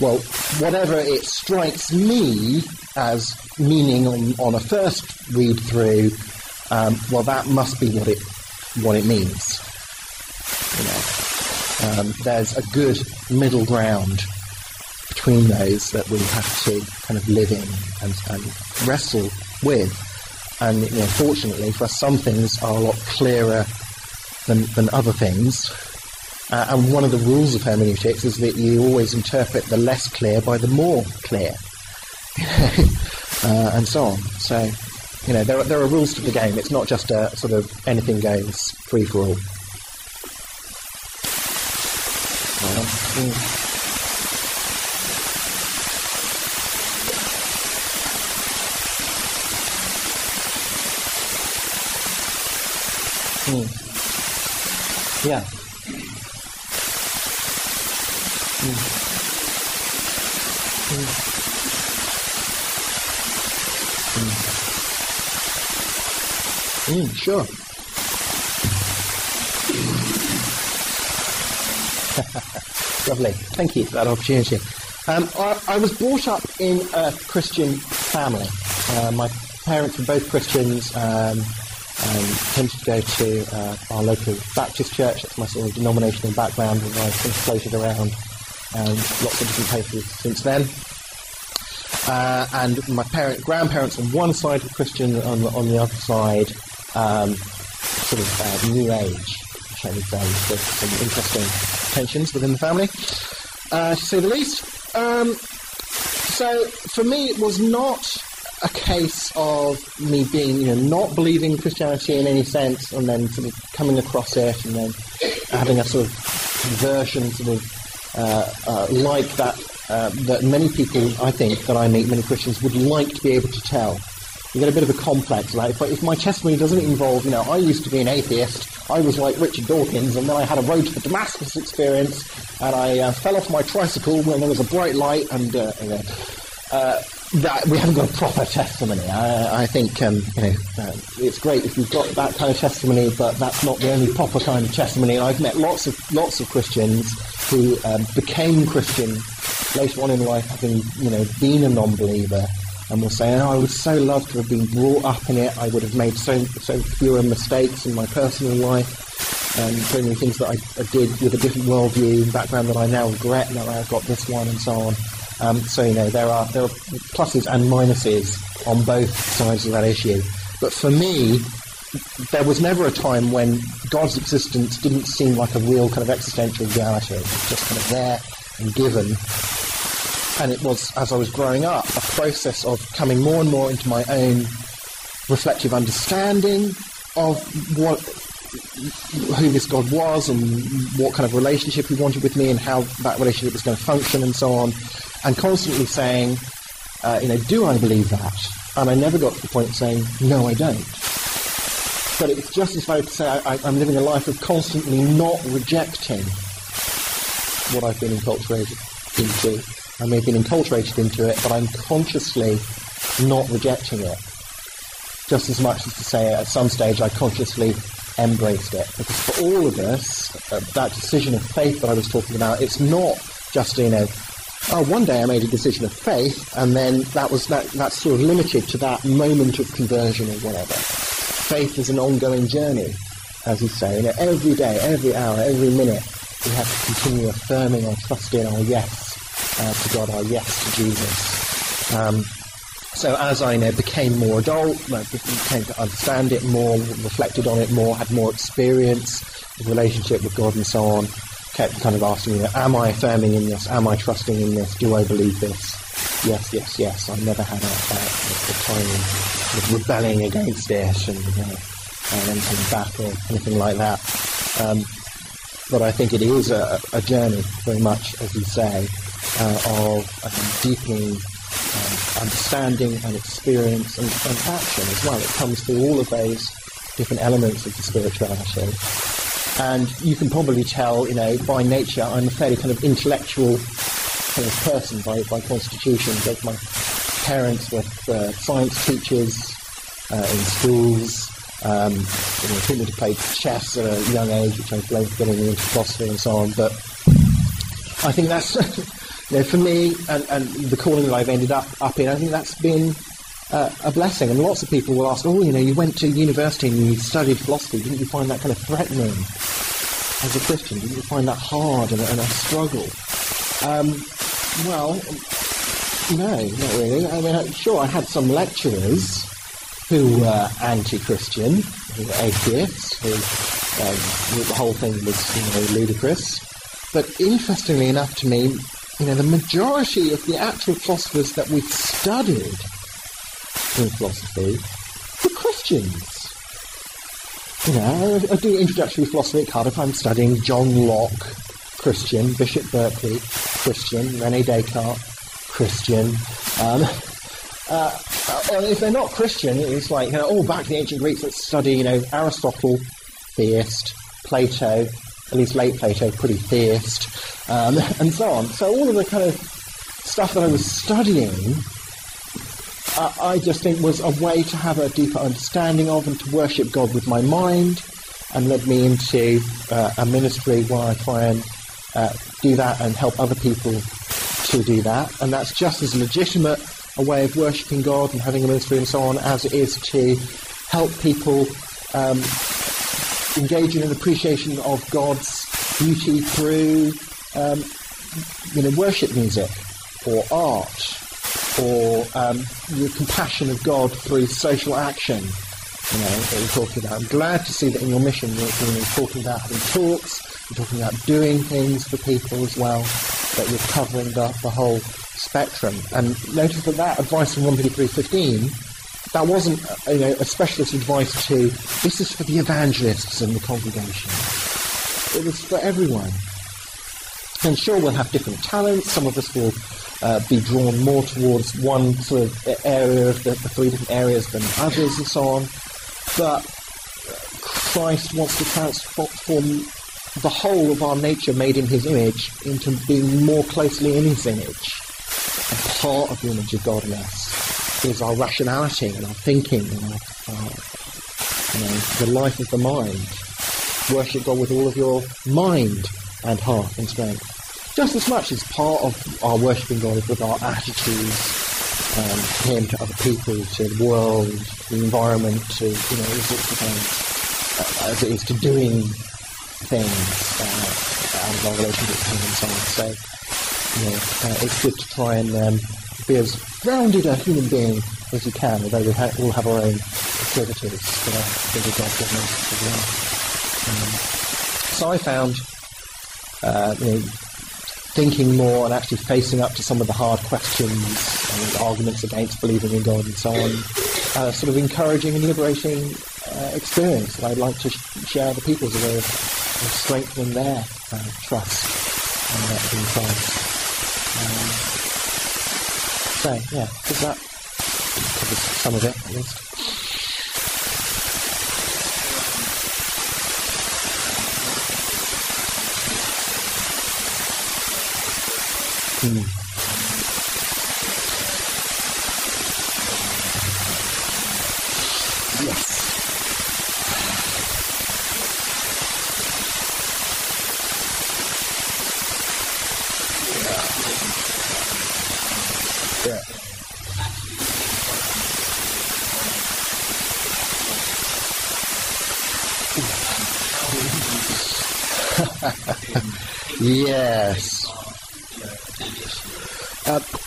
well, whatever it strikes me as meaning on, on a first read through, um, well, that must be what it, what it means. You know, um, there's a good middle ground between those that we have to kind of live in and, and wrestle with. And you know, fortunately for us, some things are a lot clearer than, than other things. Uh, and one of the rules of hermeneutics is that you always interpret the less clear by the more clear, uh, and so on. So, you know, there are, there are rules to the game. It's not just a sort of anything goes free for all. Uh, Mm. Yeah. Mm. Mm. Sure. Lovely. Thank you for that opportunity. Um, I, I, was brought up in a Christian family. Uh, my parents were both Christians. Um, um, tended to go to uh, our local Baptist church. That's my sort of denominational background, and I've sort of floated around um, lots of different places since then. Uh, and my parent, grandparents on one side were Christian, on the, on the other side, um, sort of uh, New Age, say. There's some interesting tensions within the family, uh, to say the least. Um, so for me, it was not a case of me being, you know, not believing Christianity in any sense, and then sort of coming across it, and then having a sort of conversion, sort of like that uh, that many people, I think, that I meet, many Christians would like to be able to tell. You get a bit of a complex, like if, if my testimony doesn't involve, you know, I used to be an atheist, I was like Richard Dawkins, and then I had a road to the Damascus experience, and I uh, fell off my tricycle when there was a bright light, and uh, uh, that we haven't got a proper testimony. I, I think um, you know uh, it's great if you've got that kind of testimony, but that's not the only proper kind of testimony. I've met lots of lots of Christians who um, became Christian later on in life, having you know been a non-believer, and will say, oh, "I would so love to have been brought up in it. I would have made so so fewer mistakes in my personal life, and so many things that I, I did with a different worldview and background that I now regret. Now I've got this one, and so on." Um, so you know there are there are pluses and minuses on both sides of that issue. But for me, there was never a time when God's existence didn't seem like a real kind of existential reality. Just kind of there and given. And it was, as I was growing up, a process of coming more and more into my own reflective understanding of what who this God was and what kind of relationship he wanted with me and how that relationship was going to function and so on, and constantly saying, uh, you know, do I believe that? And I never got to the point of saying, no, I don't. But it's just as valid to say I, am living a life of constantly not rejecting what I've been enculturated into. I may have been enculturated into it, but I'm consciously not rejecting it. Just as much as to say at some stage I consciously embraced it. Because for all of us, uh, that decision of faith that I was talking about, it's not just, you know, oh, one day I made a decision of faith, and then that was that, that's sort of limited to that moment of conversion or whatever. Faith is an ongoing journey, as you say. You know, every day, every hour, every minute, we have to continue affirming our trust in our yes uh, to God, our yes to Jesus. Um, so as I you know, became more adult, came to understand it more, reflected on it more, had more experience of relationship with God and so on, kept kind of asking, you know, am I affirming in this? Am I trusting in this? Do I believe this? Yes, yes, yes. I never had a, a, a time of rebelling against it and, you know, and coming back or anything like that. Um, but I think it is a, a journey, very much, as you say, uh, of um, deepening um, understanding and experience and, and, action as well. It comes through all of those different elements of the spirituality. And you can probably tell, you know, by nature, I'm a fairly kind of intellectual kind of person by, by constitution. Both my parents were uh, science teachers uh, in schools. Um, you know, taught to play chess at a young age, which I blame for getting into philosophy and so on. But I think that's you know, for me and, and the calling that I've ended up, up in, I think that's been uh, a blessing. And lots of people will ask, oh, you know, you went to university and you studied philosophy. Didn't you find that kind of threatening as a Christian? Didn't you find that hard and, and a struggle? Um, well, no, not really. I mean, sure, I had some lecturers who were anti-Christian, who were atheists, who um, the whole thing was, you know, ludicrous. But interestingly enough to me, you know, the majority of the actual philosophers that we've studied in philosophy for Christians. You know, I do introductory philosophy at Cardiff. I'm studying John Locke, Christian, Bishop Berkeley, Christian, Rene Descartes, Christian. Um, uh, uh, if they're not Christian, it's like, you know, oh, back to the ancient Greeks, let's study, you know, Aristotle, theist, Plato, at least late Plato, pretty theist, um, and so on. So all of the kind of stuff that I was studying, uh, I just think was a way to have a deeper understanding of and to worship God with my mind, and led me into uh, a ministry where I try and uh, do that and help other people to do that. And that's just as legitimate a way of worshipping God and having a ministry and so on as it is to help people um, engage in an appreciation of God's beauty through, um, you know, worship music or art or um, the compassion of God through social action. You know, that we're talking about. I'm glad to see that in your mission you're, you're talking about having talks, you're talking about doing things for people as well, that you're covering the, the whole spectrum. And notice that that advice from 1 Peter 3.15 that wasn't you know, a specialist advice to, this is for the evangelists in the congregation. It was for everyone. And sure, we'll have different talents. Some of us will uh, be drawn more towards one sort of area of the, the three different areas than others and so on. But Christ wants to transform the whole of our nature made in his image into being more closely in his image. And part of the image of God in us is our rationality and our thinking and our, our you know, the life of the mind. Worship God with all of your mind and heart and strength. Just as much as part of our worshipping God is with our attitudes um, to Him, to other people, to the world, the environment, to you know all things, uh, as it is to doing things uh, out of our relationship with Him and so on. So you know, uh, it's good to try and um, be as grounded a human being as you can, although we ha- all have our own proclivities that are God given as well. Um, so I found, uh, you know, thinking more and actually facing up to some of the hard questions and arguments against believing in God and so on, uh, sort of encouraging and liberating uh, experience that I'd like to sh- share with people as a way of, of strengthening their uh, trust uh, in Christ. Um, so yeah, does that covers some of it at least. Hmm. yes. Uh,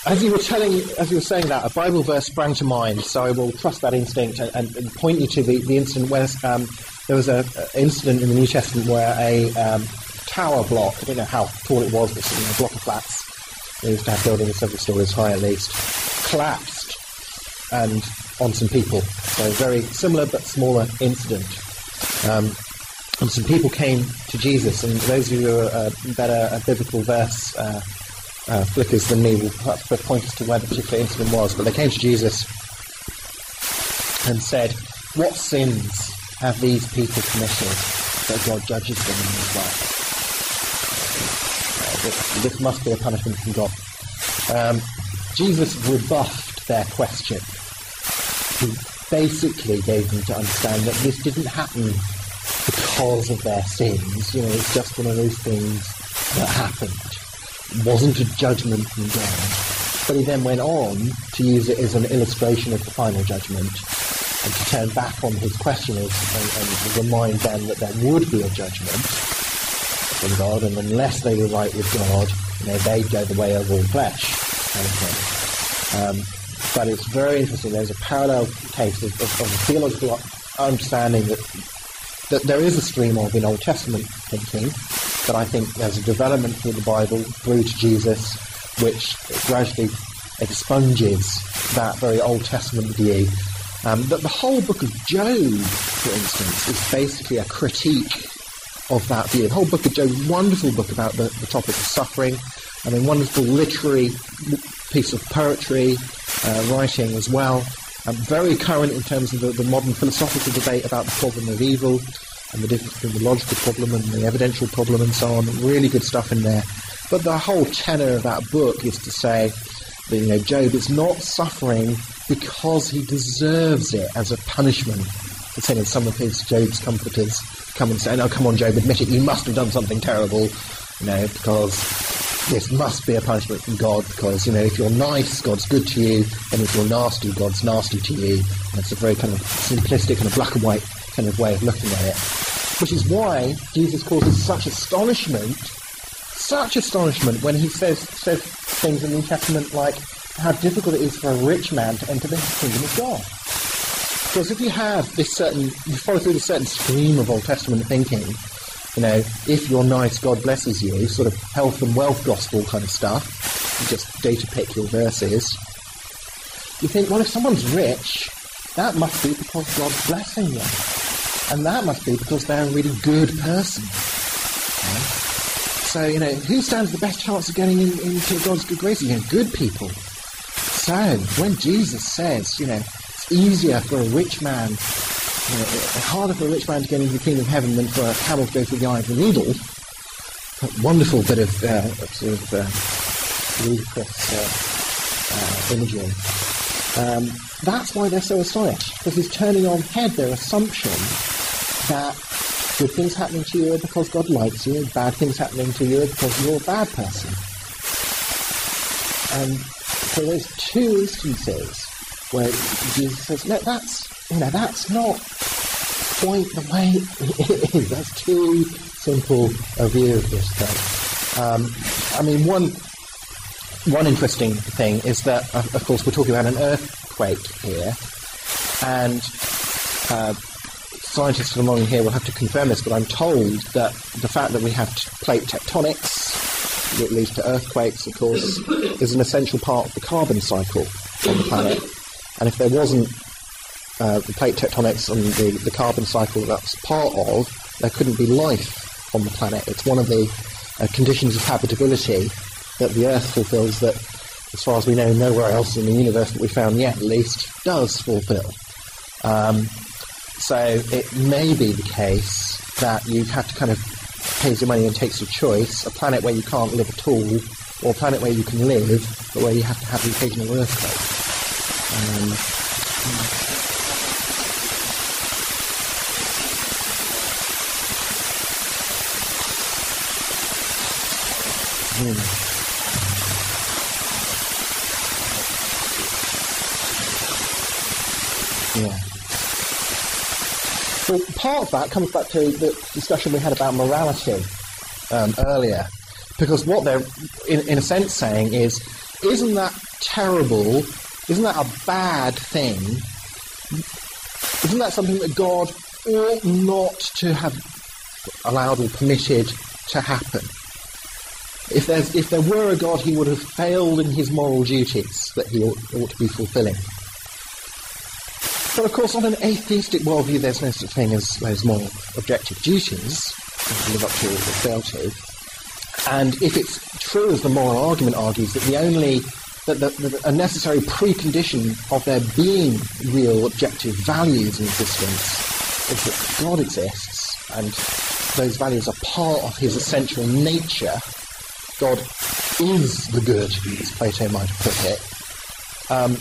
as you were telling, as you were saying that, a Bible verse sprang to mind. So I will trust that instinct and, and, and point you to the, the incident where um, there was an incident in the New Testament where a um, tower block, I don't know how tall it was, but a block of flats, they used to have buildings several stories high at least, collapsed and on some people. So very similar but smaller incident. Um, and some people came to Jesus, and those of you who are uh, better at biblical verse uh, uh, flickers than me will perhaps point us to where the particular incident was. But they came to Jesus and said, What sins have these people committed that God judges them in this way? Uh, this, this, must be a punishment from God. Um, Jesus rebuffed their question. He basically gave them to understand that this didn't happen because of their sins. You know, it's just one of those things that happened. Wasn't a judgment from God. But he then went on to use it as an illustration of the final judgment and to turn back on his questioners and, and remind them that there would be a judgment from God, and unless they were right with God, you know, they'd go the way of all flesh. Um, but it's very interesting. There's a parallel case of, of, of a theological understanding that that there is a stream of in Old Testament thinking, but I think there's a development through the Bible through to Jesus, which gradually expunges that very Old Testament view. Um, that the whole book of Job, for instance, is basically a critique of that view. The whole book of Job, wonderful book about the, the topic of suffering, and a wonderful literary piece of poetry, uh, writing as well. Um, very current in terms of the, the, modern philosophical debate about the problem of evil and the difference between the logical problem and the evidential problem and so on. Really good stuff in there. But the whole tenor of that book is to say that you know Job is not suffering because he deserves it as a punishment. It's saying some of his Job's comforters come and say, "No, come on, Job, admit it. You must have done something terrible, you know, because this must be a punishment from God because, you know, if you're nice, God's good to you, and if you're nasty, God's nasty to you. And it's a very kind of simplistic kind of black and white kind of way of looking at it. Which is why Jesus causes such astonishment, such astonishment when he says, says things in the New Testament like how difficult it is for a rich man to enter the kingdom of God. Because if you have this certain, you follow through this certain stream of Old Testament thinking, you know, if you're nice, God blesses you, sort of health and wealth gospel kind of stuff. You just data pick your verses. You think, well, if someone's rich, that must be because God's blessing them. And that must be because they're a really good person. Okay? So, you know, who stands the best chance of getting in, into God's good graces? You know, good people. So, when Jesus says, you know, it's easier for a rich man you know, harder for a rich man to get into the kingdom of heaven than for a camel to go through the eye of the needle. A wonderful bit of uh, sort of uh, ludicrous uh, uh, imagery. Um, that's why they're so astonished, because he's turning on head their assumption that good things happening to you are because God likes you, and bad things happening to you are because you're a bad person. And so there's two instances where Jesus says, no, that's you know, that's not quite the way it is. That's too simple a view of this thing. Um, I mean, one one interesting thing is that, of course, we're talking about an earthquake here, and uh, scientists among here will have to confirm this, but I'm told that the fact that we have plate tectonics that leads to earthquakes, of course, is an essential part of the carbon cycle on the planet. And if there wasn't uh, the plate tectonics and the, the carbon cycle that that's part of, there couldn't be life on the planet. It's one of the uh, conditions of habitability that the Earth fulfills that, as far as we know, nowhere else in the universe that we found yet, at least, does fulfill. Um, so it may be the case that you have to kind of pay your money and takes your choice, a planet where you can't live at all, or a planet where you can live, but where you have to have the occasional earthquake. Um, hmm. Yeah. Part of that comes back to the discussion we had about morality um, earlier, because what they're, in, in a sense, saying is, isn't that terrible? Isn't that a bad thing? Isn't that something that God ought not to have allowed or permitted to happen? If, there's, if there were a God, he would have failed in his moral duties that he ought, ought to be fulfilling. But of course, on an atheistic worldview, there's no such thing as those moral objective duties to live up to or fail to. And if it's true, as the moral argument argues, that the only that the, the, a necessary precondition of there being real objective values in existence is that God exists, and those values are part of His essential nature. God is the good, as Plato might have put it. Um,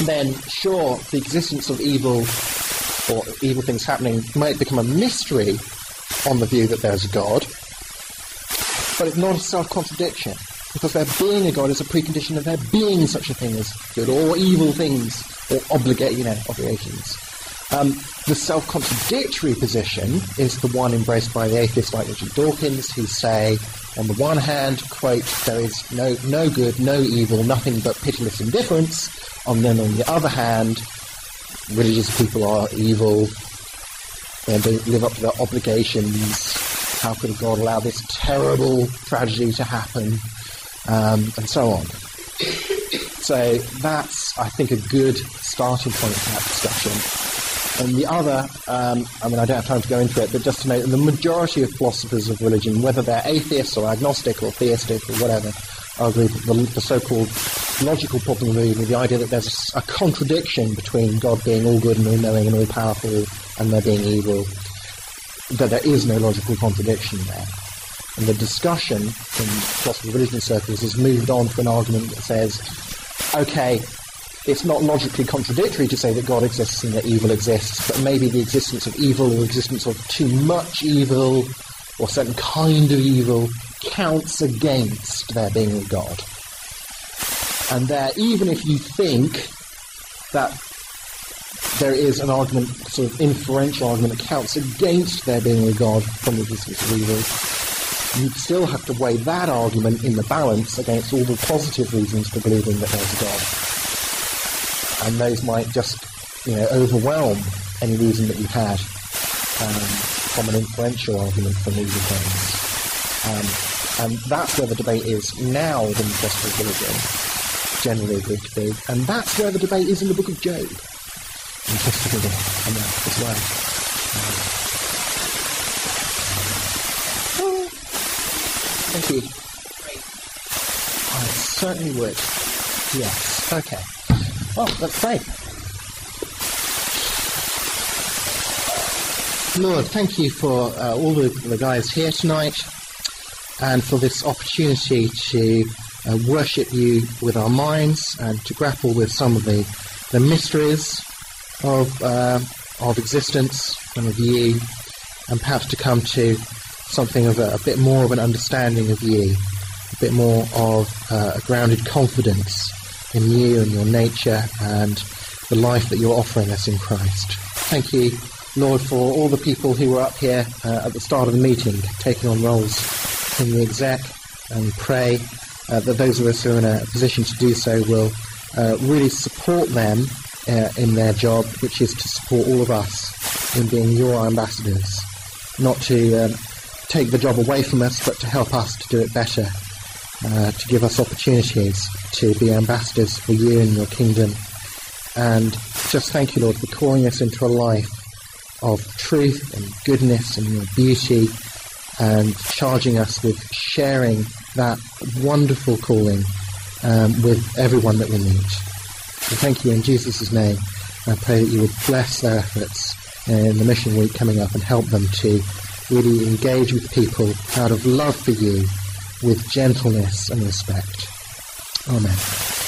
then sure, the existence of evil or evil things happening might become a mystery on the view that there's a God, but it's not a self-contradiction, because there being a God is a precondition of there being such a thing as good or evil things or obligate, you know, obligations. Um, the self-contradictory position is the one embraced by the atheists like Richard Dawkins, who say, on the one hand, quote, there is no, no good, no evil, nothing but pitiless indifference, and then on the other hand, religious people are evil, and they live up to their obligations. How could God allow this terrible tragedy to happen? Um, and so on. So that's, I think, a good starting point for that discussion. And the other, um, I mean, I don't have time to go into it, but just to note, the majority of philosophers of religion, whether they're atheists or agnostic or theistic or whatever, agree with the, the so-called logical problem with the idea that there's a, a, contradiction between God being all good and all knowing and all powerful and there being evil, that there is no logical contradiction there. And the discussion in philosophy of religion circles has moved on to an argument that says, okay, it's not logically contradictory to say that God exists and that evil exists, but maybe the existence of evil or existence of too much evil or certain kind of evil counts against there being a God. And there, even if you think that there is an argument, sort of inferential argument that counts against there being a God from the existence of evil, you'd still have to weigh that argument in the balance against all the positive reasons for believing that there's a God. And those might just, you know, overwhelm any reason that you had um, from an inferential argument for evil things. Um, and that's where the debate is now within the philosophy religion, generally agreed to be. And that's where the debate is in the book of Job. Interestingly that as well. Um, thank you. I certainly would. Yes. Okay. Well, that's great. Lord, thank you for uh, all the, the guys here tonight and for this opportunity to uh, worship you with our minds and to grapple with some of the, the mysteries of, uh, of existence and of you, and perhaps to come to something of a, a bit more of an understanding of you, a bit more of uh, a grounded confidence in you and your nature and the life that you're offering us in Christ. Thank you, Lord, for all the people who were up here uh, at the start of the meeting, taking on roles in the exec and pray uh, that those of us who are in a position to do so will uh, really support them uh, in their job, which is to support all of us in being your ambassadors, not to um, take the job away from us, but to help us to do it better, uh, to give us opportunities to be ambassadors for you and your kingdom. And just thank you, Lord, for calling us into a life of truth and goodness and your beauty and charging us with sharing that wonderful calling um, with everyone that we meet. So thank you in Jesus' name. I pray that you would bless their efforts in the mission week coming up and help them to really engage with people out of love for you with gentleness and respect. Amen.